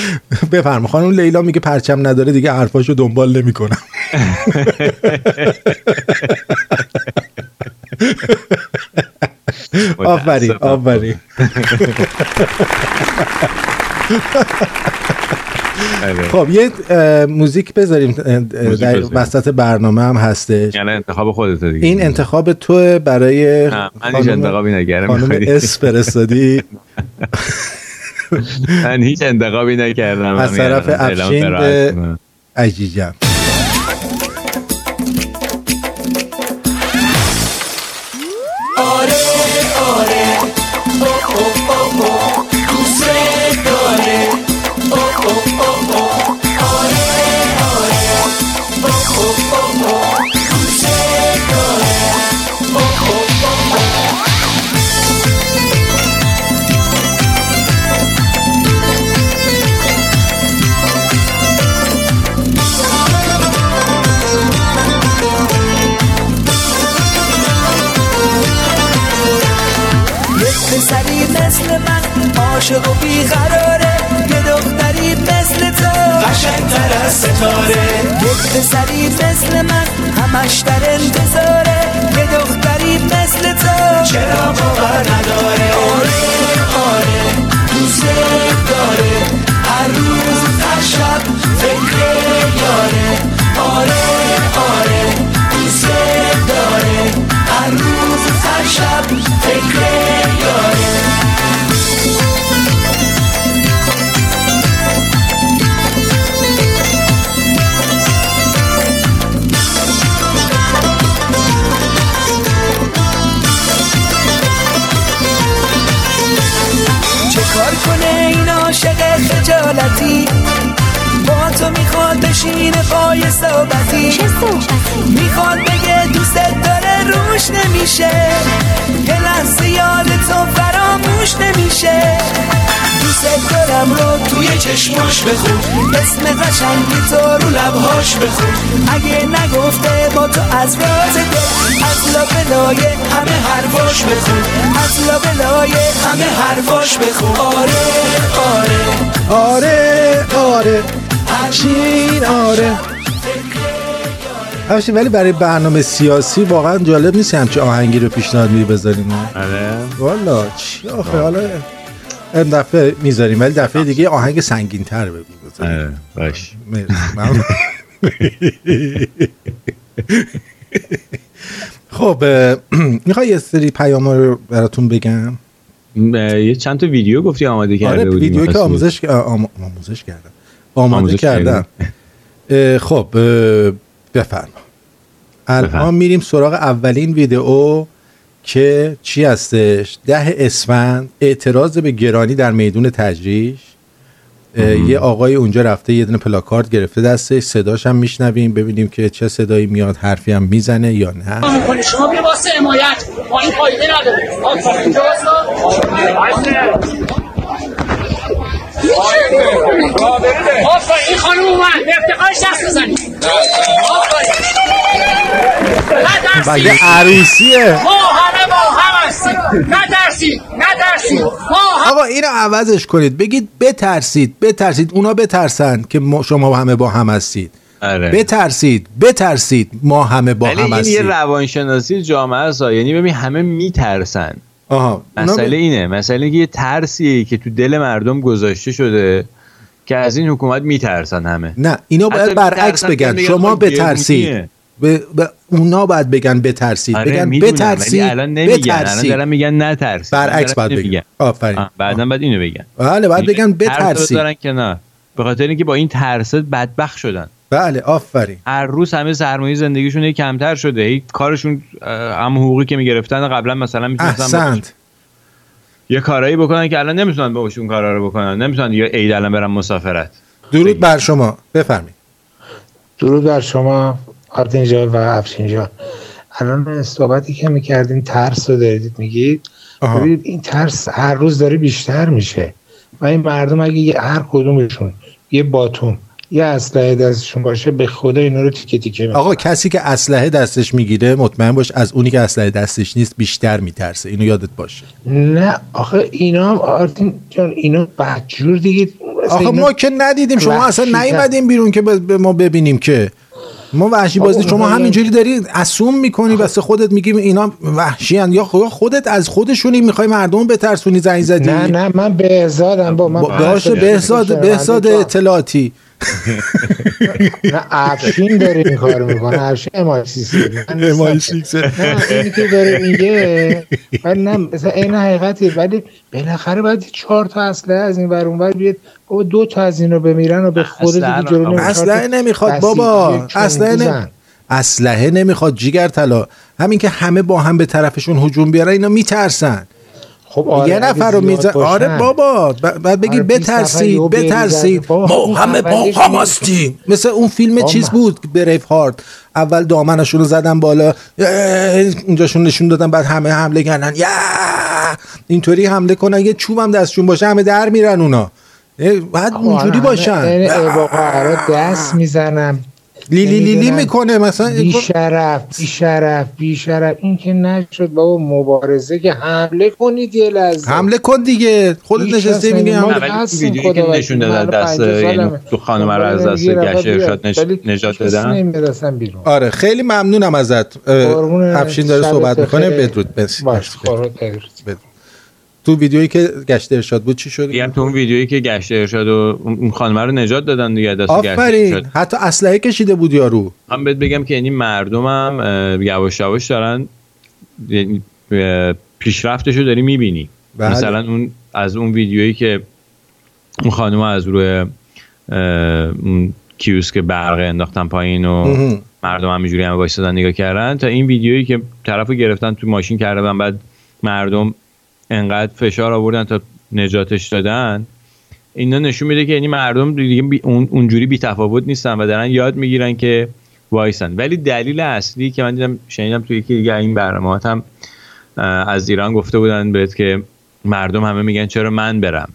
<laughs> بفرما خانم لیلا میگه پرچم نداره دیگه حرفاشو دنبال نمی‌کنم <laughs> آفرین. آفرین آره. خب یه موزیک بذاریم در. وسط برنامه هم هستش یعنی انتخاب خودت دیگه این انتخاب تو برای من هیچ انتخابی نکردم خانم می‌خوای؟ <laughs> من هیچ انتخابی نکردم از طرف افشین به-. عجیجم یک عاشق و بیقراره. یه دختری مثل تو. قشنگتر از ستاره. یک پسری مثل من همش در انتظاره. یه دختری مثل تو. چرا باور نداره؟ آره آره. دوست می‌خواد بگه دوستت داره روش نمیشه. یه لحظه یاد تو فراموش نمیشه. دوست دارم رو توی چشماش بخون. اسم قشنگی تو رو لبهاش بخون. اگه نگفته با تو از راز دل از لابلای همه حرفاش بخون. از لابلای همه حرفاش بخون. آره آره. آره آره. افشین آره. افشین ولی برای برنامه سیاسی واقعا جالب نیست همچه آهنگی رو پیشنهاد میدی بذاریم. آره. والا چی آخه؟ حالا این دفعه می‌ذاریم ولی دفعه دیگه آهنگ سنگین تر بگو. آره باش. خب <clears throat> می‌خوای یه سری پیام رو براتون بگم؟ یه چند تا ویدیو گفتی آماده کرده آره ویدیو که. آموزش آم... آموزش کردم. آماده آموزش کردم. خب بفرما. الان. میریم سراغ اولین ویدئو که چی هستش؟ ده اسفند اعتراض به گرانی در میدون تجریش. یه آقای اونجا رفته یه دونه پلاکارد گرفته دستش. صداش هم میشنویم ببینیم که چه صدایی میاد حرفی هم می‌زنه یا نه. شما بیا واسه حمایت. ما این فایده نداره آقا، اینجا واسه. آفرین این خانم اومد. به افتخارش دست بزنید. مگه نترسید عروسیه ما همه با هم هستیم نترسید نترسید آقا اینو عوضش کنید. بگید بترسید بترسید. اونا بترسن که ما شما همه با هم هستید. آره. بترسید بترسید ما همه با هم این یه روانشناسی جامعه است. یعنی ببین همه میترسن. آها. مسئله ب- اینه. مسئله اینه که یه ترسیه که تو دل مردم گذاشته شده. که از این حکومت میترسن همه. نه اینا باید برعکس که بگن. شما بترسید. به اونا باید بگن بترسید. آره بگن بترسید الان نمیگن. الان دارن میگن نترسید. برعکس دارن باید بگن. آفرین. بعدا باید اینو بگن. بله باید بگن بترسید. بذارن کنار. به خاطر اینکه با این ترس بدبخت شدن. بله آفرین. هر روز همه سرمایه زندگیشون کمتر شده. کارشون هم حقوقی که می‌گرفتن قبلا مثلا می‌تونستن یه کارایی بکنن که الان نمی‌تونن باهاشون کارا رو بکنن. نمی‌تونن یا عید الان برن مسافرت. درود بر شما. بفرمایید. درود بر شما آرتین جان و افشین جان. الان صحبتی که می‌کردین ترس رو دارید میگید. ببینید این ترس هر روز داره بیشتر میشه. و این مردم اگه یه هر کدومشون یه باتوم یه اسلحه دستشون باشه به خدا اینا رو تیکه تیکه می‌کنن. آقا کسی که اسلحه دستش می‌گیره مطمئن باش از اونی که اسلحه دستش نیست بیشتر میترسه. اینو یادت باشه. نه آخه اینا هم آرتین جان اینا بدجور دیگه. آخه ما که ندیدیم شما اصلا. نیومدیم بیرون که به ما ببینیم که. ما وحشی بازی شما همینجوری داری اسوم می‌کنی واسه خودت میگی اینا وحشی یا خدا خودت از خودشونی می‌خوای مردم بترسونی زنگ زدی؟ نه نه من بهزادم با من بهزاد بهزاد اطلاعاتی. نه افشین داره این کار می‌کنه افشین امایسیس نه اینی که داره میگه ولی نه مثلا این حقیقتی ولی بالاخره باید چهار تا اسلحه از این ور اون ور بیاد. بابا دو تا از این رو بمیرن و به خود دیگه جلو. اسلحه تا نمی‌خواد بابا. یک چنگ اسلحه نمی... بزن. اسلحه نمی‌خواد جیگر طلا. همین که همه با هم به طرفشون هجوم بیارن اینا میترسن. خب آره یه نفر رو میزن. آره بابا ب- بعد بگی آره، 20 نفر بترسید. بترسید. ما اون همه با هم هستیم. مثل اون فیلم. چیز بود بریف هارت اول دامنشون رو زدن بالا. اونجاشون نشون دادن بعد همه حمله کردن. یا! اینطوری حمله کنن. یه چوبم دستشون باشه همه در میرن اونا. بعد خب، اونجوری باشن. همه این اباقا دست می‌زنم لیلی لیلی می‌کنه مثلا بی شرف بی شرف بی شرف. این که نشد بابا مبارزه که حمله کنید یه لحظه. حمله کن دیگه. خودت نشسته میگی ویدیویی که نشون من دست یعنی. تو خانم رو از دست ولی نجات دادن نمی‌رسن بیرون. آره خیلی ممنونم ازت. افشین داره صحبت می‌کنه. بدرود بس باش بدرود. تو ویدیویی که گشت ارشاد بود چی شد؟ میگم تو اون ویدیویی که گشت ارشاد و اون خانم رو نجات دادن دیگه دست آفرین. حتی اسلحه کشیده بود یارو. من بهت بگم که یعنی مردم هم اه، یواش یواش دارن یعنی، اه، پیشرفتشو داری می‌بینی. بله. مثلا اون از اون ویدیویی که اون خانم از روی اون کیوسک برق انداختن پایین و مهم. مردم همینجوری هم وایسادن نگاه کردن تا این ویدیویی که طرفو گرفتن تو ماشین کردن بعد مردم انقدر فشار آوردن تا نجاتش دادن اینا نشون میده که یعنی مردم دیگه بی اون اونجوری بی تفاوت نیستن و دارن یاد می‌گیرن که وایسن. ولی دلیل اصلی که من دیدم شنیدم توی یکی دیگه این برنامه هم از ایران گفته بودن بهت که مردم همه میگن چرا من برم.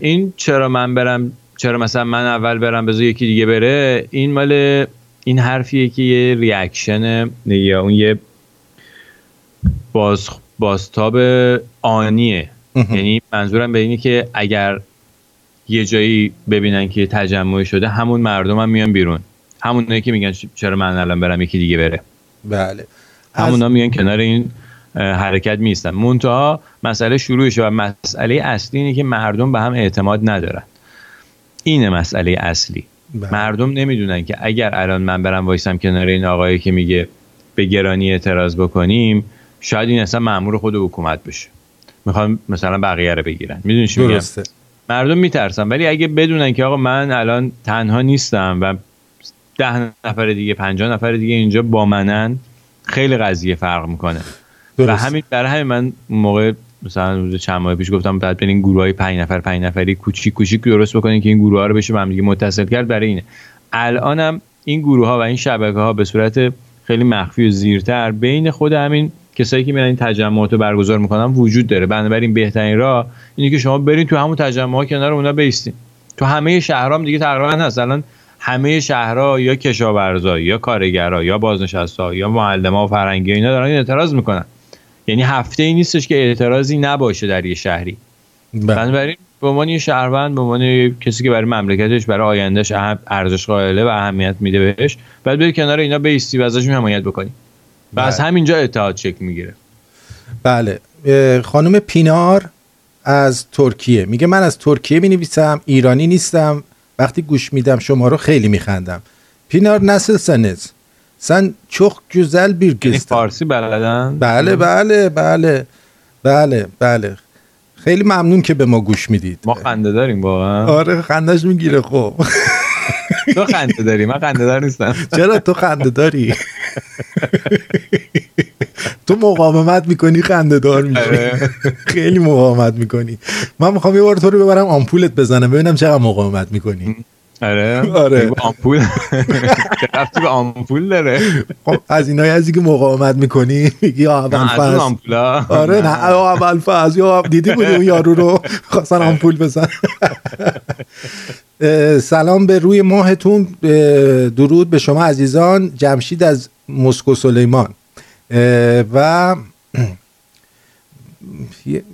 این چرا من برم چرا مثلا من اول برم بذار یکی دیگه بره این مال این حرفیه که یه ریاکشن یا اون یه باز بازتاب آنیه. یعنی منظورم به اینه که اگر یه جایی ببینن که تجمعی شده همون مردم هم میان بیرون. همونایی که میگن چرا من الان برم یکی دیگه بره. بله. همونا میان کنار این حرکت میستن. منتها مسئله شروعشه و مسئله اصلی اینه که مردم به هم اعتماد ندارن. اینه مسئله اصلی. بله. مردم نمی‌دونن که اگر الان من برم وایسم کنار این آقایی که میگه به گرانی اعتراض بکنیم شاید این اصلا مامور خود حکومت بشه. می‌خوام مثلا بقیه رو بگیرن. می‌دونی چی میگم؟ مردم میترسن. ولی اگه بدونن که آقا من الان تنها نیستم و ده نفر دیگه پنجاه نفر دیگه اینجا با منن خیلی قضیه فرق می‌کنه. و درست. همین برای همین من موقع مثلا روز چند ماه پیش گفتم بعد برین گروه های پنج نفر پنج نفری کوچیک کوچیک درست بکنین که این گروه ها رو بشه به هم دیگه متصل کرد. برای اینه. الانم این گروه ها و این شبکه ها به صورت خیلی مخفی و زیرتر بین خود همین کسایی که میرن این تجمعات رو برگزار می‌کنن وجود داره. بنابراین بهترین راه اینه که شما برین تو همون تجمع ها کنار اونا بیستین. تو همه شهرام دیگه تقریبا هست. الان همه شهرها یا کشاورزا یا کارگرا یا بازنشستا یا معلما و فرنگی اینا دارن اعتراض می‌کنن. یعنی هفته ای نیستش که اعتراضی نباشه در یه شهری. بله. بنابراین به عنوان یه شهروند به عنوان کسی که برای مملکتش برای آیندهش ارزش قائله و اهمیت میده بهش بعد بری کنار اینا بیستی و ازشون حمایت بکنی. و از بله. همینجا اتحاد شکل می‌گیره. بله. خانم پینار از ترکیه. میگه من از ترکیه می نویسم ایرانی نیستم. وقتی گوش میدم شما رو خیلی میخندم. پینار نسل سنز. سن bir یعنی kızsın. فارسی بلدن؟ بله بله بله. بله بله. خیلی ممنون که به ما گوش می‌دید. ما خنده داریم واقعا. آره خندش می‌گیره خب. تو خنده داری من خنده دار نیستم. چرا تو خنده داری؟ تو مقاومت می‌کنی خنده دار میشی. آره. خیلی مقاومت می‌کنی. من می‌خوام یه بار تو رو ببرم آمپولت بزنم ببینم چقدر مقاومت می‌کنی. آره. آره. آمپول. <laughs> رفتی به آمپول داره؟ خب از اینایی هستی که مقاومت می‌کنی میگی اول از فصل. آمپولا. آره نه. اول فصل. یا دیدی بودی اون یارو رو؟ خواستن آمپول بزن. سلام به روی ماهتون. اه، درود به شما عزیزان. جمشید از مسکو سلیمان. و <clears throat>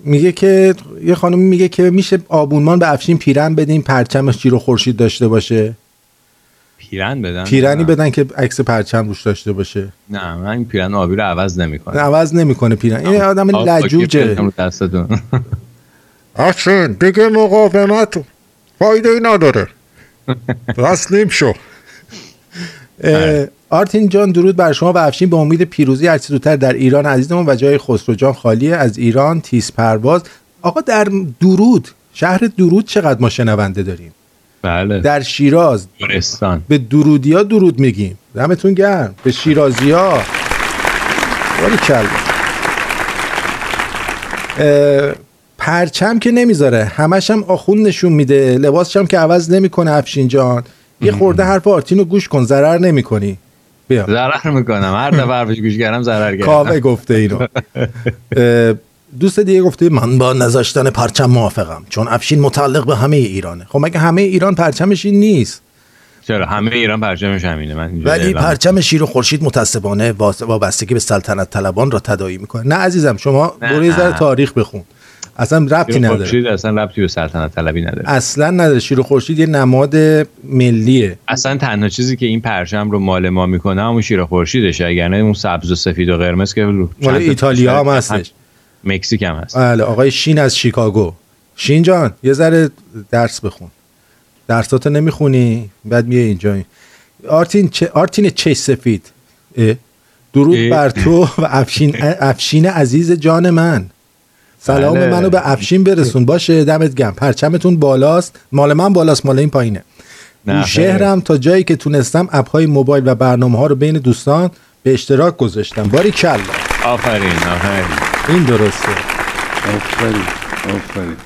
میگه که یه خانم میگه که میشه آبونمان به افشین پیرن بدیم پرچمش جیر و خورشید داشته باشه. پیرن بدن؟ پیرنی نه. بدن که عکس پرچم روش داشته باشه. نه من این پیرن آبی رو عوض نمی‌کنم. عوض نمی‌کنه پیرن. این آدم لجوجه. <laughs> افشین دیگه مقاومت فایده ای نداره. <laughs> تسلیم شو. آرتین جان درود بر شما و افشین. به امید پیروزی هرچی زودتر در ایران عزیزمون و جای خسرو جان خالیه از ایران تیز پرواز. آقا در درود شهر درود چقدر ما شنونده داریم؟ بله. در شیراز. گورستان به درودی ها درود میگیم. دمتون گرم. به شیرازی ها باری پرچم که نمی‌ذاره. همش هم آخون نشون میده. لباسش هم که عوض نمی‌کنه افشین جان. یه خورده حرف آرتین رو گوش کن. ضرر نمی‌کنی. بیا. ضرر می‌کنم. هر دفعه حرفش گوش کردم ضرر کاوه کردم گفته اینو. <laughs> دوست دیگه گفته من با نذاشتن پرچم موافقم چون افشین متعلق به همه ایرانه. خب مگه همه ایران پرچمش این نیست؟ چرا؟ همه ایران پرچمش همینه. من ولی پرچم شیر و خورشید متاسفانه واس- وابستگی به سلطنت طلبان را تداعی می‌کنه. نه عزیزم شما ذره تاریخ بخون. اصلا ربطی. نداره خورشید اصلا ربطی به سلطنت طلبی نداره. اصلا نداره. شیر خورشید یه نماد ملیه. اصلا تنها چیزی که این پرچم رو مال ما می‌کنه همون شیر خورشیدشه اگر نه اون سبز و سفید و قرمز که مال تا ایتالیا هم هستش. مکزیک هم هست. بله آقای شین از شیکاگو. شین جان یه ذره درس بخون. درساتو نمی‌خونی؟ بعد میای اینجا. آرتین چه آرتین چش سفید. درود. بر تو و افشین افشین عزیز جان من. سلام بله. منو به افشین برسون. باشه دمت گم پرچمتون بالاست. مال من بالاست مال این پایینه. شهرم تا جایی که تونستم اپ های موبایل و برنامه ها رو بین دوستان به اشتراک گذاشتم. باری کلا. آفرین آفرین. این درسته. آفرین آفرین.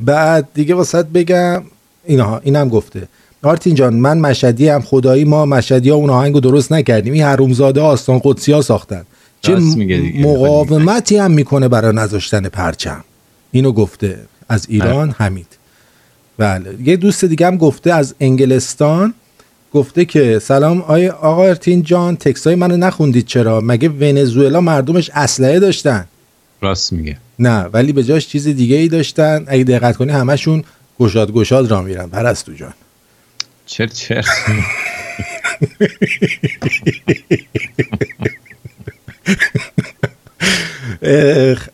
بعد دیگه واسط بگم اینها اینم گفته. آرتین جان من مشهدی هم خدایی ما مشهدی ها اون آهنگو درست نکردیم. این حرومزاده آستان قدسی ها ساختن. چه. مقاومتی هم می‌کنه برای نذاشتن پرچم. اینو گفته از ایران حمید. بله. یه دوست دیگه هم گفته از انگلستان گفته که سلام آیا آقا ارتین جان تکسای منو نخوندید چرا؟ مگه ونزوئلا مردمش اسلحه داشتن؟ راست میگه. نه ولی به جاش چیز دیگه ای داشتن. اگه دقت کنی همشون گشاد گشاد را میرن. پرستو جان. چر چر <laughs>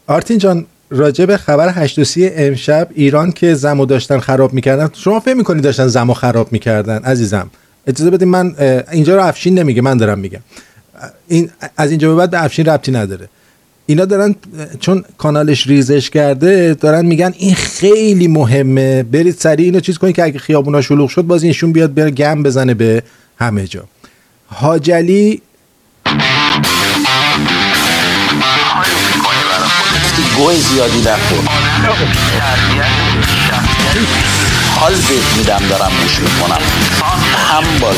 آرتین جان راجع به خبر 8 و 30 امشب ایران که زمو داشتن خراب می‌کردن شما فکر می‌کنی داشتن زمو خراب می‌کردن؟ عزیزم اجازه بدید من اینجا رو افشین نمیگه من دارم میگم. این از اینجا به بعد به افشین ربطی نداره. اینا دارن چون کانالش ریزش کرده دارن میگن این خیلی مهمه برید سریع اینو چیز کنید که اگه خیابونا شلوغ شد باز اینشون بیاد بره گم بزنه به همه جا. حاجلی گوه زیادی نخور حال بهت میدم دارم گوش می‌کنم. هم باز.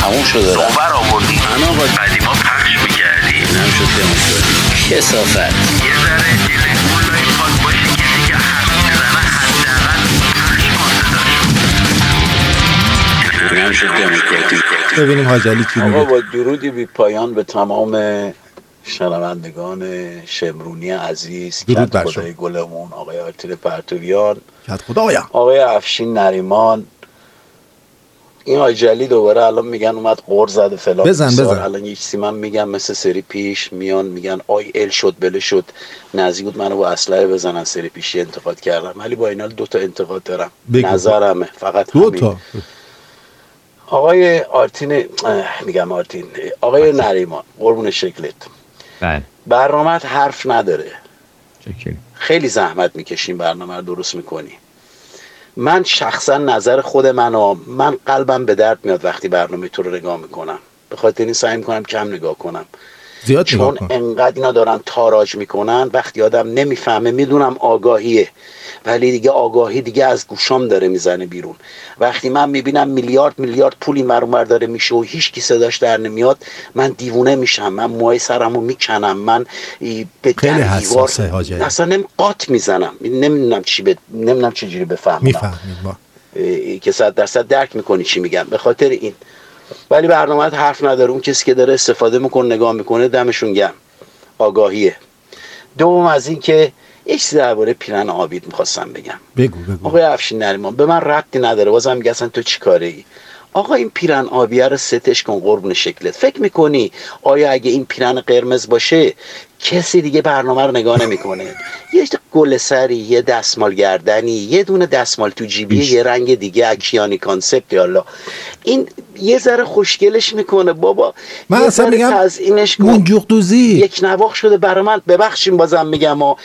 تموم شده. رفت بر آوردی انا با قدیما پخش می‌کردی هم شد دموکراسی کسافت. یه ذره دل مولای پاک باشه کسی که حرف می‌زنه حداقل پخش کن هم شد دموکراسی ببینیم حاجلی چی آقا میگه با درودی بی پایان به تمام شنوندگان شمرونی عزیز درود بر خدای گلمون آقای آرتین پرتویان. خدایا آقای افشین نریمان. این آقای جلی دوباره الان میگن اومد قور زده فلان بزن،. بزن. الان یه چیزی من میگم مثل سری پیش میان میگن آی ال شد بله شد. نزدیک بود منو با اسلحه بزنن سری پیشی انتقاد کردم. ولی با این حال دو تا انتقاد دارم. بگو. نظرمه. فقط دو همین. تا. آقای آرتین میگم آرتین. آقای نریمان قربون شکلت. بله. برنامه حرف نداره. خیلی زحمت می‌کشیم برنامه رو درست می‌کنی. من شخصا نظر خود منو من قلبم به درد میاد وقتی برنامه تو رو نگاه می‌کنم. به خاطر این سعی می‌کنم کم نگاه کنم. زیاد چون. انقدر اینا دارن تاراج می‌کنن وقتی آدم نمی‌فهمه می‌دونم آگاهیه ولی دیگه آگاهی دیگه از گوشام داره می‌زنه بیرون. وقتی من می‌بینم میلیارد میلیارد پول این ور داره میشه و هیچ کی صداش در نمیاد من دیوونه میشم من موهای سرمو می‌کنم من به خیلی دیوار اصلا نمی قات می‌زنم. نمی‌دونم چی ب... نمی‌دونم چه جوری بفهمم می‌فهمید که صد درصد درک می‌کنی چی میگم. به خاطر این ولی برنامه حرف نداره. اون کسی که داره استفاده می‌کنه نگاه می‌کنه دمشون گم آگاهیه. دوم از این که یه چیزی درباره پیرن آبیت می‌خواستم بگم. بگو بگو. آقای افشین نریمان به من ربطی نداره. بازم میگه اصلا تو چی کاره ای آقا این پیرن آبیه رو ستش کن قربون شکلت. فکر می‌کنی آیا اگه این پیرن قرمز باشه کسی دیگه برنامه رو نگاه نمی‌کنه. یه گل سری یه دستمال گردنی یه دونه دستمال تو جیبی یه رنگ دیگه از Kiani Concept یالا این یه ذره خوشگلش می‌کنه. بابا من اصلا میگم تزیینش دوزی یک نواخ شده برای من. ببخشیم بازم میگم ها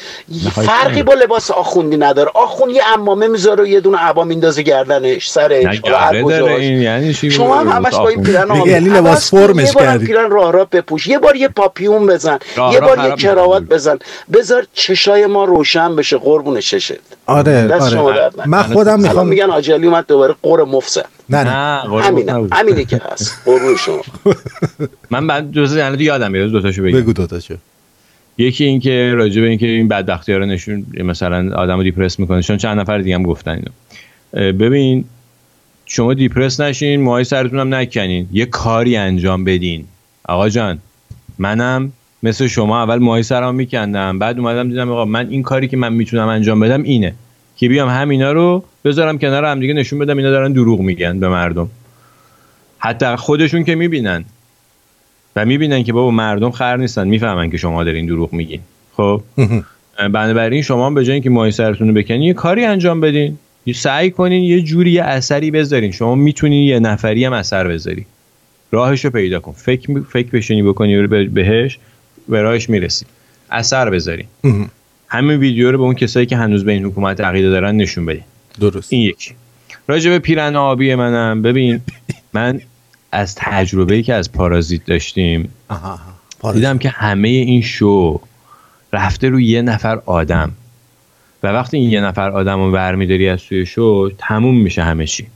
فرقی با لباس آخوندی نداره. آخوند یه امامه می‌ذاره و یه دونه عبا میندازه گردنش. سرش. این یعنی شما هم همش با این پیرن یعنی لباس. فرمش کردی. پیرن راه راه بپوش. یه بار یه پاپیون بزن. یه بار یه کراوات بزن. بذار چشای ما روشن بشه قربون ششت آره دست آره. من خودم می‌خوام میگن آجلی اومد دوباره قر مفسد نه نه. قربونت همینه که هست. قربون شما. <laughs> من بعد جزء یعنی یادم میاد. دو تاشو بگم بگو دوتاشو یکی این که راجع به اینکه این بدبختی ها رو نشون مثلا آدمو دیپرس می‌کنه. چون چند نفر دیگه هم گفتن اینو. ببین شما دیپرس نشین موهای سرتون هم نکنین. یه کاری انجام بدین. آقا جان منم مثل شما اول موهای سرم میکندم بعد اومدم دیدم آقا من این کاری که من می‌تونم انجام بدم اینه. که بیام همینا رو بذارم کنار هم دیگه نشون بدم اینا دارن دروغ میگن به مردم. حتی خودشون که می‌بینن. و می‌بینن که بابا مردم خر نیستن می‌فهمن که شما دارین دروغ میگین. خب؟ <laughs> بنابراین شما به جای اینکه ماهی سرتون رو بکنین یه کاری انجام بدین. سعی کنین یه جوری یه اثری بذارین. شما می‌تونین یه نفری هم اثر بذاری راهش رو پیدا کن. فکر فکر بشینی بکنی به- بهش. به راهش می‌رسی. اثر بذارین همین ویدیو رو به اون کسایی که هنوز به این حکومت عقیده دارن نشون بدین. درست. این یکی. راجع به پیرن آبی منم. ببین من از تجربه‌ای که از پارازیت داشتیم آها پارازیت. دیدم که همه این شو رفته روی یه نفر آدم. و وقتی این یه نفر آدم رو برمیداری از توی شو تموم میشه همه چی.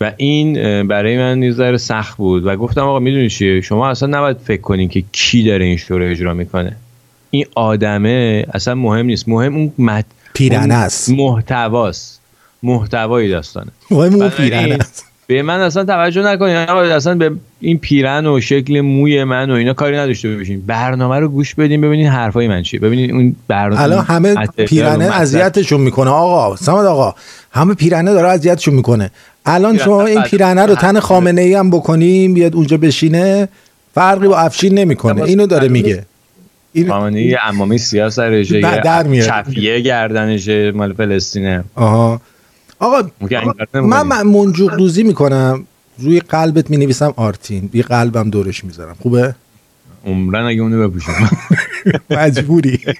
و این برای من یه ذره سخت بود. و گفتم آقا می‌دونی چیه؟ شما اصلا نباید فکر کنین که کی داره این شو رو اجرا می‌کنه. این آدمه اصلا مهم نیست. مهم اون مد... پیرنه است. محتواست. محتوای داستانه. مهم اون پیرنه است. به من اصلا توجه نکنین. آقا اصلا به این پیرن و شکل موی من و اینا کاری نداشته باشین. برنامه رو گوش بدین ببینین حرفای من چیه. ببینین اون برنامه الان همه پیرنه. اذیتشون می‌کنه. آقا سمد آقا همه پیرنه داره اذیتشون می‌کنه. الان شما این پیرنه رو تن خامنه ای هم بکنیم بیاد اونجا بشینه فرقی با افشین نمی‌کنه. اینو داره میگه. این خامنه ای امامه سیاه سرشه در- میاد. کفیه گردنشه مال فلسطینه. آها. آقا کار من منجوق دوزی می‌کنم. روی قلبت می‌نویسم آرتین. یه قلبم دورش می‌ذارم. خوبه؟ عمرن اگه اونو بپوشم. <laughs> مجبوری. <laughs>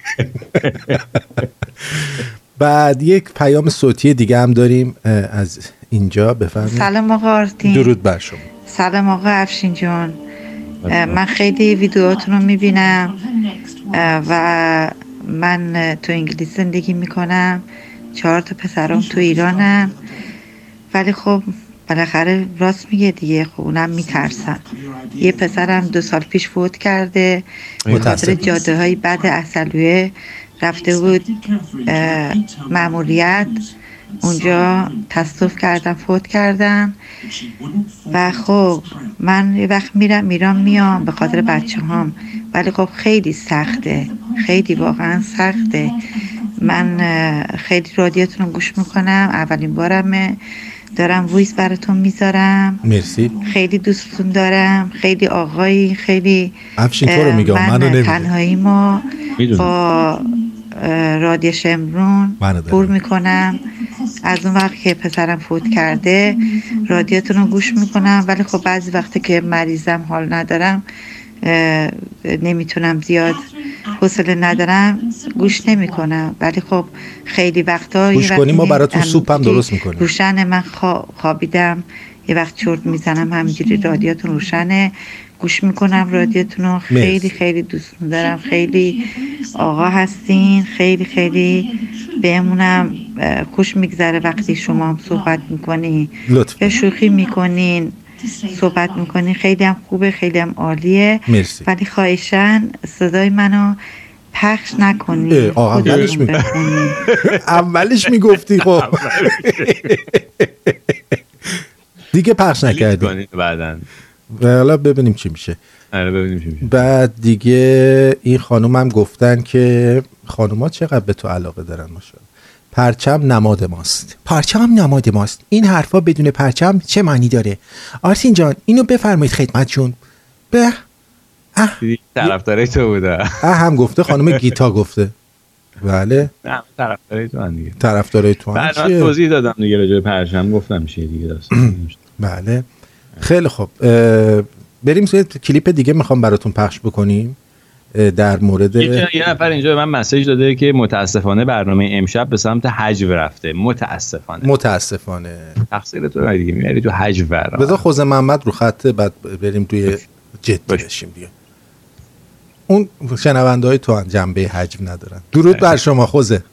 بعد یک پیام صوتی دیگه هم داریم از اینجا بفرمایید. سلام آقا آرتین. درود بر شما. سلام آقا افشین جان. من خیلی ویدیوهاتون رو می‌بینم و من تو انگلیس زندگی می‌کنم. چهار تا پسرام تو ایرانن ولی خب بالاخره راست میگه دیگه خب اونم میترسن. یه پسرم دو سال پیش فوت کرده. خاطر. جاده های بد اصلویه رفته بود اه، مأموریت. اونجا تصادف کردن فوت کردن. و خب من یه وقت میرم ایران میام به خاطر بچه هام ولی خب خیلی سخته. خیلی واقعا سخته. من خیلی رادیاتون رو گوش می‌کنم. اولین بارمه. دارم ویس براتون می‌ذارم. مرسی. خیلی دوستتون دارم. خیلی آقایی خیلی افشین تو رو میگم، من نمیگم. تنهایی ما. با رادیو شمرون. پر می‌کنم. از اون وقت که پسرم فوت کرده رادیاتون رو گوش می‌کنم. ولی خب بعضی وقتی که مریضم حال ندارم نمی‌تونم زیاد حوصله ندارم گوش نمی‌کنم. ولی خب خیلی وقتا گوش کنی ما براتون سوپ هم درست می‌کنیم. روشن من خوا- خوابیدم یه وقت چرت می‌زنم همینجوری رادیاتون روشنه. گوش می‌کنم رادیوتون رو خیلی. خیلی دوست دارم. خیلی آقا هستین. خیلی خیلی بهمونم خوش میگذره وقتی شما هم صحبت می‌کنین لطف یا شوخی می‌کنین. صحبت می‌کنین. خیلی هم خوبه خیلی هم عالیه. مرسی. ولی خواهشن صدای منو پخش آه، اولش می- <laughs> اولش می‌گفتی خب. دیگه پخش نکردی. بعدن حالا ببینیم چی میشه. آره ببینیم چی میشه. بعد دیگه این خانوم هم گفتن که خانوما چقدر به تو علاقه دارن ماشاءالله. پرچم نماد ماست. پرچم نماد ماست. این حرفا بدون پرچم چه معنی داره؟ آرسین جان اینو بفرمایید خدمتشون به طرفدارای تو بوده. اه هم گفته خانم گیتا گفته. بله. نه طرفدارای تو هم دیگه. طرفدارای تو هم چیه؟ توضیح دادم دیگه راجع پرچم گفتم چیه دیگه داستان <clears throat> بله. خیلی خوب. بریم سوی کلیپ دیگه می‌خوام براتون پخش بکنیم. در مورد یه یه نفر اینجا به من مسیج داده که متاسفانه برنامه امشب به سمت حجو رفته. متاسفانه. متاسفانه. تقصیر تو دیگه می‌بری تو حجو برنامه بذار خوز محمد رو خطه بعد بریم توی جدی بشیم دیگه. اون شنونده های تو هم جنبه حجم ندارن. درود بر <laughs> شما خوزه.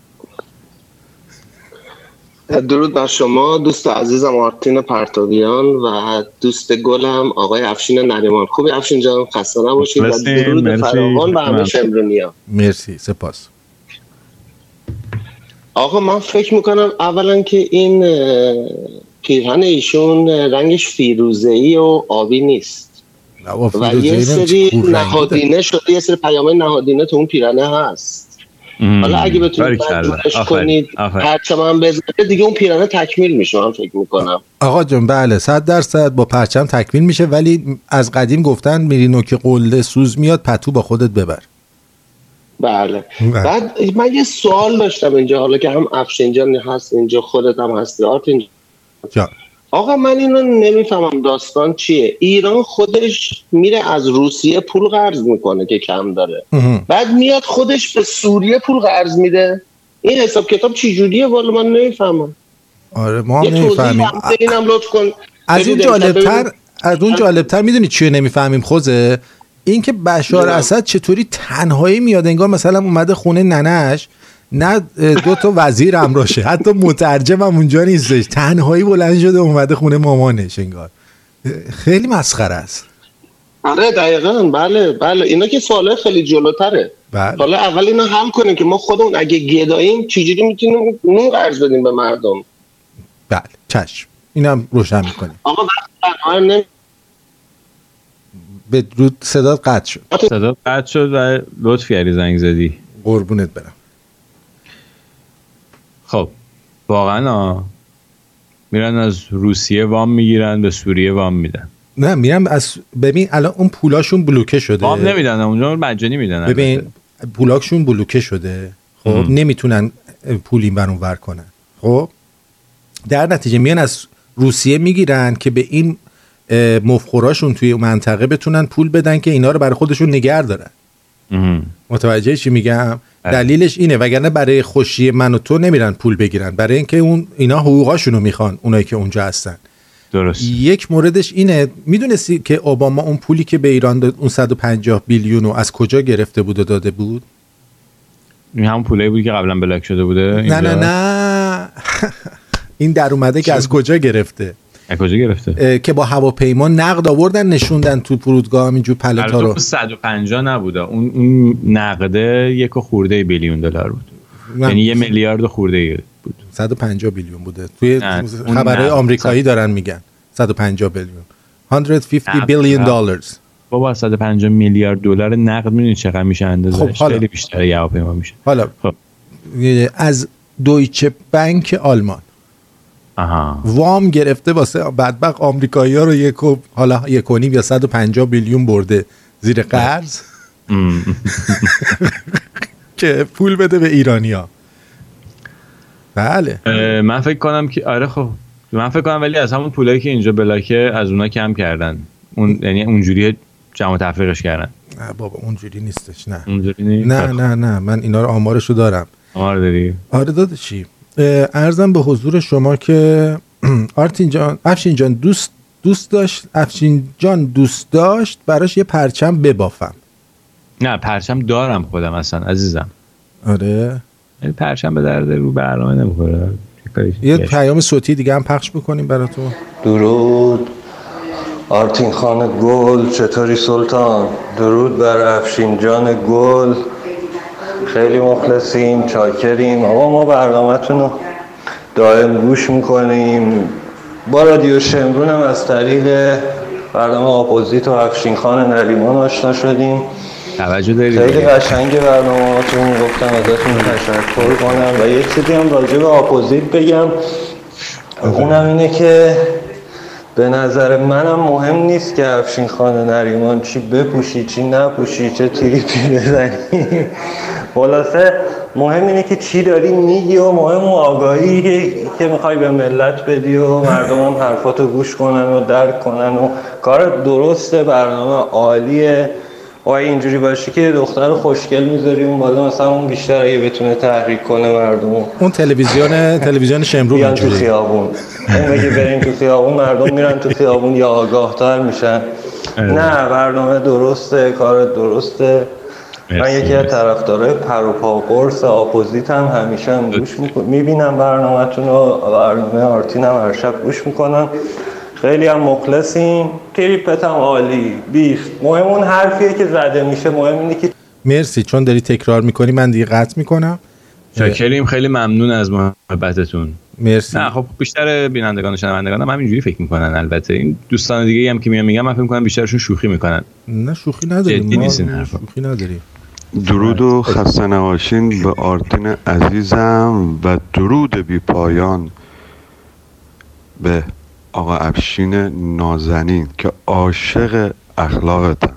درود بر شما دوست عزیزم آرتین پرتابیان و دوست گلم آقای افشین نریمان خوبی افشین جان خسته نباشید و درود. فراوان به همه. شمرونیا مرسی سپاس آقا من فکر می‌کنم اولا که این پیرهن ایشون رنگش فیروزه‌ای و آبی نیست و یه سری. نهادینه شده یه سری پیامه نهادینه تو اون پیرهنه هست حالا اگه بتونید آفرین، کنید. پرچم هم بزنه دیگه اون پیرهنه تکمیل میشه من فکر می‌کنم. آقا جان بله صد درصد با پرچم تکمیل میشه ولی از قدیم گفتن میری نوک قله سوز میاد پتو با خودت ببر. بله. بله. بعد من یه سوال داشتم اینجا حالا که هم افشین جان هست اینجا خودت هم هستی آرتین جان. آقا من اینو نمی‌فهمم داستان چیه. ایران خودش میره از روسیه پول قرض می‌کنه که کم داره. بعد میاد خودش به سوریه پول قرض میده. این حساب کتاب چی جوریه والا من نمی‌فهمم. آره ما هم نمی‌فهمیم. اینم لطف کن. از اون جالبتر. از اون جالبتر می‌دونی چیه نمی‌فهمیم خوزه؟ این که بشار. اسد چطوری تنهایی میاد انگار مثلا اومده خونه ننش نه دو تا وزیر همراشه حتی مترجم هم اونجا نیستش. تنهایی بلند شده اومده خونه مامانش انگار. خیلی مسخره است. آره دقیقا. بله بله. اینا که سوال خیلی جلوتره. بله. حالا اول اینا حل کنیم که ما خودمون اگه گداییم چجوری می‌تونیم نون قرض بدیم به مردم؟ بله چشم. اینم روشن می‌کنیم. آقا برنامه نمی- به رود صدات قطع شد. صدا قطع شد و لطف کردی زنگ زدی. قربونت برم خب واقعا. میرن از روسیه وام می‌گیرن به سوریه وام میدن. نه میرم از ببین الان اون پولاشون بلوکه شده. وام نمیدن اونجا مجانی میدن ببین پولاکشون بلوکه شده. خب ام. نمی‌تونن پول این ور ور کنن. خب در نتیجه میان از روسیه می‌گیرن که به این مفخوراشون توی منطقه بتونن پول بدن که اینا رو برای خودشون نگر دارن. متوجه چی میگم؟ بله. دلیلش اینه وگرنه برای خوشی من و تو نمیرن پول بگیرن. برای اینکه اون اینا حقوقاشونو می‌خوان اونایی که اونجا هستن. درست. یک موردش اینه می‌دونستی که اوباما اون پولی که به ایران داد اون 150 بیلیون رو از کجا گرفته بود و داده بود؟ این همون پولایی بود که قبلا بلاک شده بوده؟ نه اینجا؟ نه. نه <laughs> این در اومده که از کجا گرفته؟ کجا گرفته؟ که با هواپیما نقد آوردن نشوندن تو فرودگاه همینجور پلتا رو. اون 150 نبوده. اون اون نقده یک خورده بیلیون دلار بود. یعنی یه میلیارد خورده بود. 150 بیلیون بوده. توی خبرهای. آمریکایی دارن میگن. 150 بیلیون. 150 نه، بیلیون نه. دلارز. بابا 150 میلیارد دلار نقد می‌دونی چقدر میشه اندازه خب، حالا. خیلی بیشتر یه هواپیما میشه. حالا خب. از دویچه بنک آلمان. آها. وام گرفته واسه بدبخت آمریکایی ها رو یک و حالا یک و نیم یا 150 بیلیون برده زیر قرض. <laughs> که پول بده به ایرانیا بله. من فکر کنم که آره خب. من فکر کنم ولی از همون پولایی که اینجا بلاکه از اونا کم کردن. اون یعنی اونجوری جمع تفریقش کردن. نه بابا اونجوری نیستش نه. اونجوری نیست؟ نه نه نه. من اینا رو آمارشو دارم. آمار داری؟ آره داداشی اه، ارزم به حضور شما که <clears throat> آرتین جان افشین جان دوست دوست داشت افشین جان دوست داشت براش یه پرچم ببافم. نه پرچم دارم خودم اصلا عزیزم. آره. ولی پرچم به درد رو برنامه نمی‌خوره. یه پیام صوتی دیگه هم پخش بکنیم براتون. درود. آرتین خان گل چطوری سلطان؟ درود بر افشین جان گل. خیلی مخلصیم چاکریم. آقا ما برنامهتون رو دائم گوش می‌کنیم. با رادیو شمرون هم از طریق برنامه آپوزیت و افشین خان نریمان آشنا شدیم. توجه دارید؟ خیلی قشنگ برنامهاتون گفتم ازتون تشکر کنم. و یک چیزی هم راجع به آپوزیت بگم. اونم اینه که به نظر منم مهم نیست که افشین خان نریمان چی بپوشی چی نپوشی چه تریپی بزنی خلاصه مهم اینه که چی داری میگی و مهم اون آگاهی که- می‌خوای به ملت بدی و مردم هم حرفاتو گوش کنن و درک کنن و کار درسته برنامه عالیه. و اینجوری باشه که دختر خوشگل می‌ذاری اون بالا مثلا اون بیشتر اگه بتونه تحریک کنه مردم اون تلویزیون تلویزیون شمرو بیان تو خیابون. اون بگه برین تو خیابون مردم میرن تو خیابون یا آگاه تر میشن نه برنامه درسته کار درسته. من. یکی از طرفدارای پروپا و قرص اپوزیت هم همیشه هم گوش می‌بینم برنامهتون رو برنامه آرتین هم هر شب گوش می‌کنم خیلی هم مخلصیم. تریپت هم عالی. بیست مهم اون حرفیه که زده میشه. مهم اینه که مرسی. چون داری تکرار می‌کنی من دیگه قطع می‌کنم. شاکریم. خیلی ممنون از محبتتون. مرسی. نه خب بیشتر بینندگان و شنوندگان هم همینجوری فکر می‌کنن البته. این دوستان دیگه هم که میان میگم من فکر می‌کنم بیشترشون شوخی می‌کنن. نه شوخی نداریم. جدی ما نیست این حرفا. شوخی نداریم. درود و خسته نباشین به آرتین عزیزم و درود بی پایان به آقا افشین نازنین که عاشق اخلاقتم.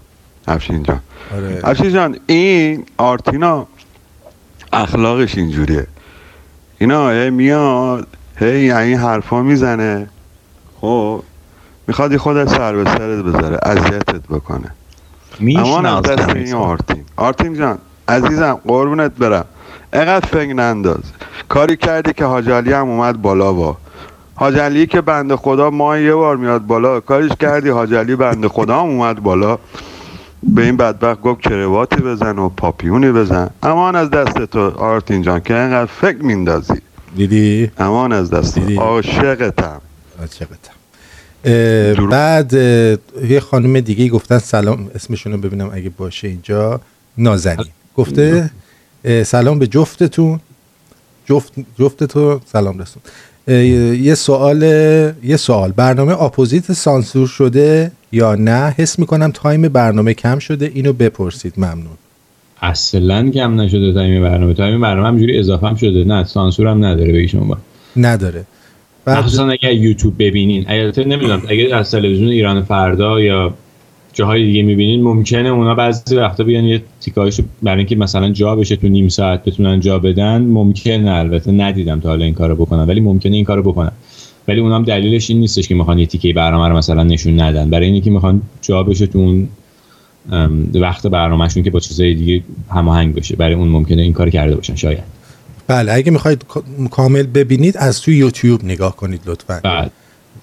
افشین جان. آره. افشین جان این آرتینا اخلاقش اینجوریه. اینا هی میاد هی یعنی حرفا می‌زنه. خب می‌خواد خود سر به سرت بذاره اذیتت بکنه. امان از دست این آرتین. آرتین جان عزیزم قربونت برم. اقدر فکر ننداز. کاری کردی که حاجالی هم اومد بالا با حاجالی که بند خدا ما یه بار میاد بالا. کاریش کردی حاجالی بند خدا هم اومد بالا. به این بدبخت گفت کرواتی بزن و پاپیونی بزن. امان از دست تو آرتین جان که اینقدر فکر میندازی. دیدی؟ امان از دست تو. عاشقتم. عاشقتم. بعد یه خانم دیگه گفتن سلام اسمشون رو ببینم اگه باشه اینجا. نازنین. گفته سلام به جفتتون. جفت جفتتون سلام رسون. یه سوال یه سوال. برنامه Opposite سانسور شده یا نه؟ حس می‌کنم time برنامه کم شده. اینو بپرسید. ممنون. اصلا کم نشده time برنامه. time برنامه همینجوری اضافه هم شده. نه سانسور هم نداره. بگی شما نداره. مخصوصا اگر یوتیوب ببینین. البته نمی‌دونم اگر از تلویزیون ایران فردا یا جاهای دیگه می‌بینین ممکنه اونا بعضی وقتا بیان یه تیکایشو برای اینکه مثلا جا بشه تو نیم ساعت بتونن جا بدن. ممکنه البته ندیدم تا حالا این کارو بکنن ولی ممکنه این کارو بکنن. ولی اونام دلیلش این نیستش که می‌خوان یه تیکه برنامه رو مثلا نشون ندن. برای اینکه می‌خوان جا بشه تو اون وقت برنامهشون که با چیزای دیگه هماهنگ بشه. برای اون ممکنه این کار کرده باشن شاید. بله اگه می‌خواید کا- کامل ببینید از تو یوتیوب نگاه کنید لطفا. بله.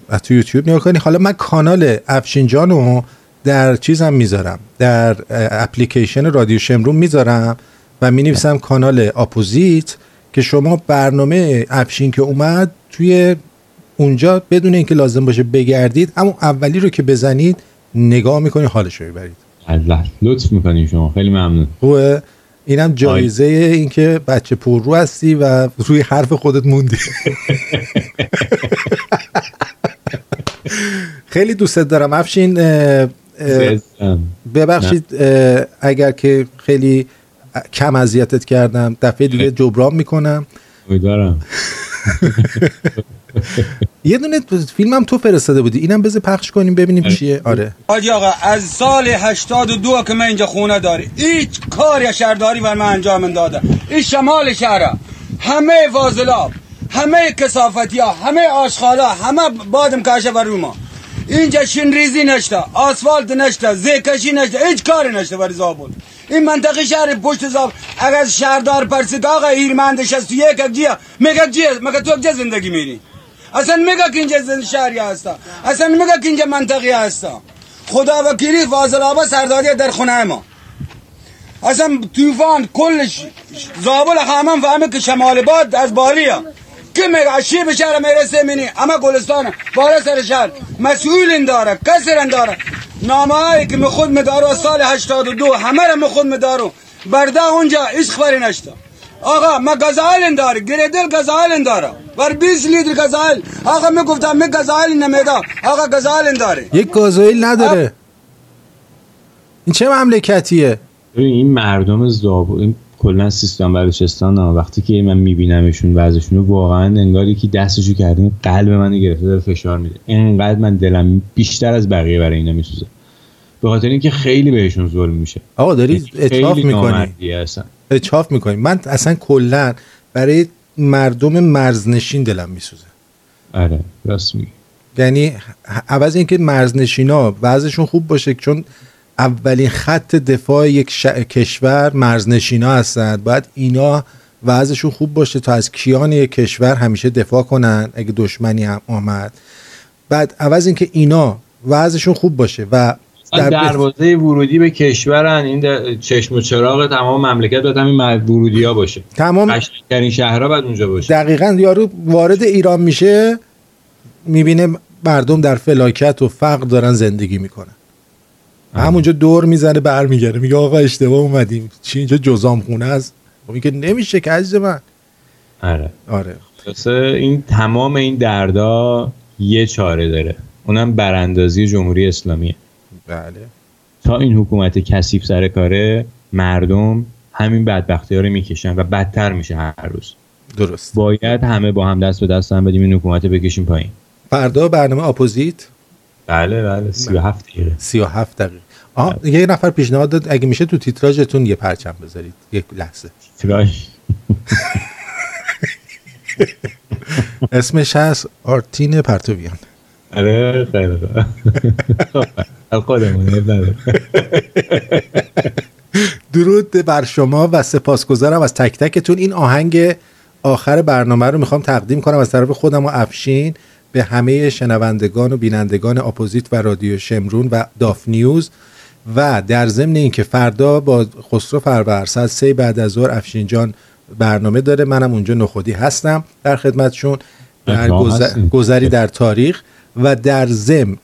از تو یوتیوب نگاه کنید. حالا من کانال افشین جانو در چیزم می‌ذارم در اپلیکیشن رادیو شمرون می‌ذارم و می نویسم کانال اپوزیت که شما برنامه افشین که اومد توی اونجا بدون اینکه لازم باشه بگردید اما اولی رو که بزنید نگاه می‌کنید حالش رو الله لطف می‌کنین شما. خیلی ممنون. خوبه؟ اینم جایزه این که بچه پررو هستی و روی حرف خودت موندی. <laughs> خیلی دوستت دارم. افشین ببخشید اگر که خیلی کم اذیتت کردم دفعه دیگه جبران می‌کنم. امیدوارم. <laughs> یه دونه فیلمم تو فرستاده بودی. اینم بذار پخش کنیم ببینیم چیه. آره. حاجی آقا از سال 82 که من اینجا خونه داری هیچ کاری شهرداری بر من انجام داده این شمال شهر همه فاضلاب همه کسافتی ها همه آشخالا همه بادم کاشه بر روما اینجا شین ریزی نشته آسفالت نشته زیکشی نشته هیچ کاری نشته بر زابل. این منطقه شهر پشت زاب اگر شهردار پرسید آقا ایرمندش از تو یک جیه مگه جیه مگه تو جیه زندگی میری؟ اصلا میگه که اینجا شهری هستا اصلا میگه که اینجا منطقی هستا خدا وکیلی فاضل آبا سرداری در خونه ما. اصلا طوفان کلش زابل خامن فهمه که شمال باد از بالیه که میگه شیب شهر می‌رسه منی اما گلستان بالا سر شهر. مسئول این داره کسر این داره. نامه هایی که خود مدارو از سال 82 همه را می خود مدارو. برده اونجا هیچ خبری نشتا. آقا ما گزایل داره. گریدل گزایل داره. بر 20 لیتر گزایل آقا می گفتم می گزایل نمیده آقا گزایل داره. یک گازوئیل نداره. این چه مملکتیه؟ این مردم زابو این کلا سیستان بلوچستان ها وقتی که من میبینمشون وضعشون رو واقعا انگار که دستشو کردیم قلب منو گرفته داره فشار میده. اینقدر من دلم بیشتر از بقیه برای اینا میسوزه. به خاطر اینکه خیلی بهشون ظلم میشه. آقا داری اچاف می‌کنی؟ اصلا اچاف می‌کنی. من اصلا کلا برای مردم مرزنشین دلم میسوزه. آره راست میگی. یعنی عوض اینکه مرزنشینا وضعشون خوب باشه چون اولین خط دفاع یک ش... کشور مرزنشینا هستند باید اینا وضعشون خوب باشه تا از کیان یک کشور همیشه دفاع کنن اگه دشمنی هم آمد. بعد عوض اینکه اینا وضعشون خوب باشه و در در دروازه ورودی به کشورن. این چشم و چراغ تمام مملکت باید همین ورودی ها باشه. تمام قشنگترین شهرها باید اونجا باشه. دقیقا یارو وارد ایران میشه می‌بینه مردم در فلاکت و فقر دارن زندگی می‌کنن. همونجا دور می‌زنه برمیگرده. میگه آقا اشتباه اومدیم. چی اینجا جزام خونه است؟ خب میگه نمیشه که عزیز من. آره. آره. این تمام این دردا یه چاره داره. اونم براندازی جمهوری اسلامیه بله. تا این حکومت کثیف سر کاره مردم همین بدبختی ها رو می‌کشن و بدتر میشه هر روز. درست. باید همه با هم دست به دست هم بدیم این حکومت بکشیم پایین. فردا برنامه اپوزیت. بله بله 37 دقیقه. 37 دقیقه. آها یه نفر پیشنهاد داد اگه میشه تو تیتراژتون یه پرچم بذارید یک لحظه. تیراژ <laughs> اسمش هست آرتین پرتویان. آره خیلی <laughs> خودمون. <laughs> درود بر شما و سپاسگزارم از تک تکتون. این آهنگ آخر برنامه رو می‌خوام تقدیم کنم از طرف خودم و افشین. به همه شنوندگان و بینندگان اپوزیت و رادیو شمرون و داف نیوز و در ضمن اینکه فردا با خسرو فرور ساعت سه بعد از ظهر افشین جان برنامه داره. منم اونجا نخودی هستم در خدمتشون. در. گذری در تاریخ و در ضمن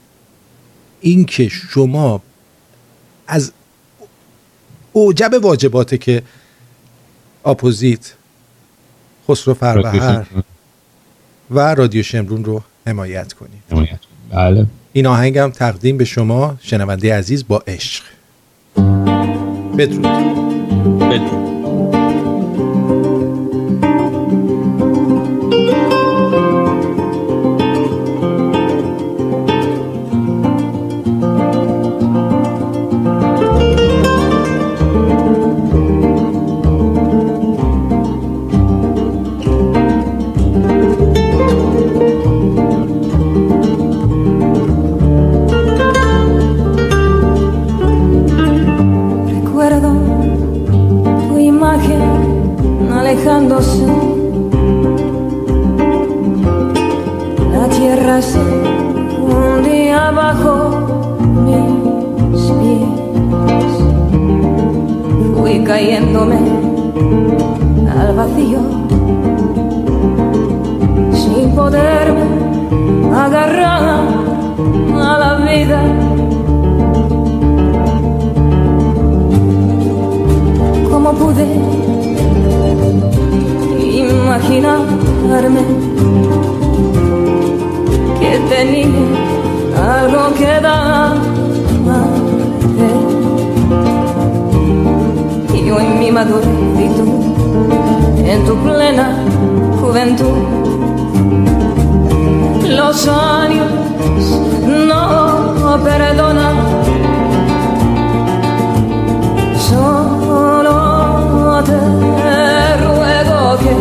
اینکه شما از اوجب واجباته که اپوزیت خسرو فربهر و رادیو شمرون رو حمایت کنید. بله. این آهنگم تقدیم به شما شنونده عزیز با عشق. بدرود. بدرود. Hundía bajo mis pies. Fui cayéndome al vacío sin poderme agarrar a la vida. ¿Cómo pude imaginarme que tenía algo que dar? Y yo en mi madurez y tú en tu plena juventud. Los años no perdonan Solo te ruego que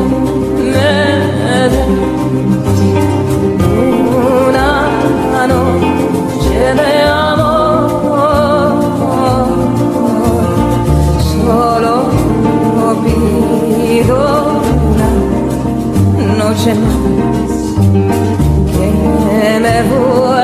me des mano llena de amor. Solo pido una noche más que me vuelva.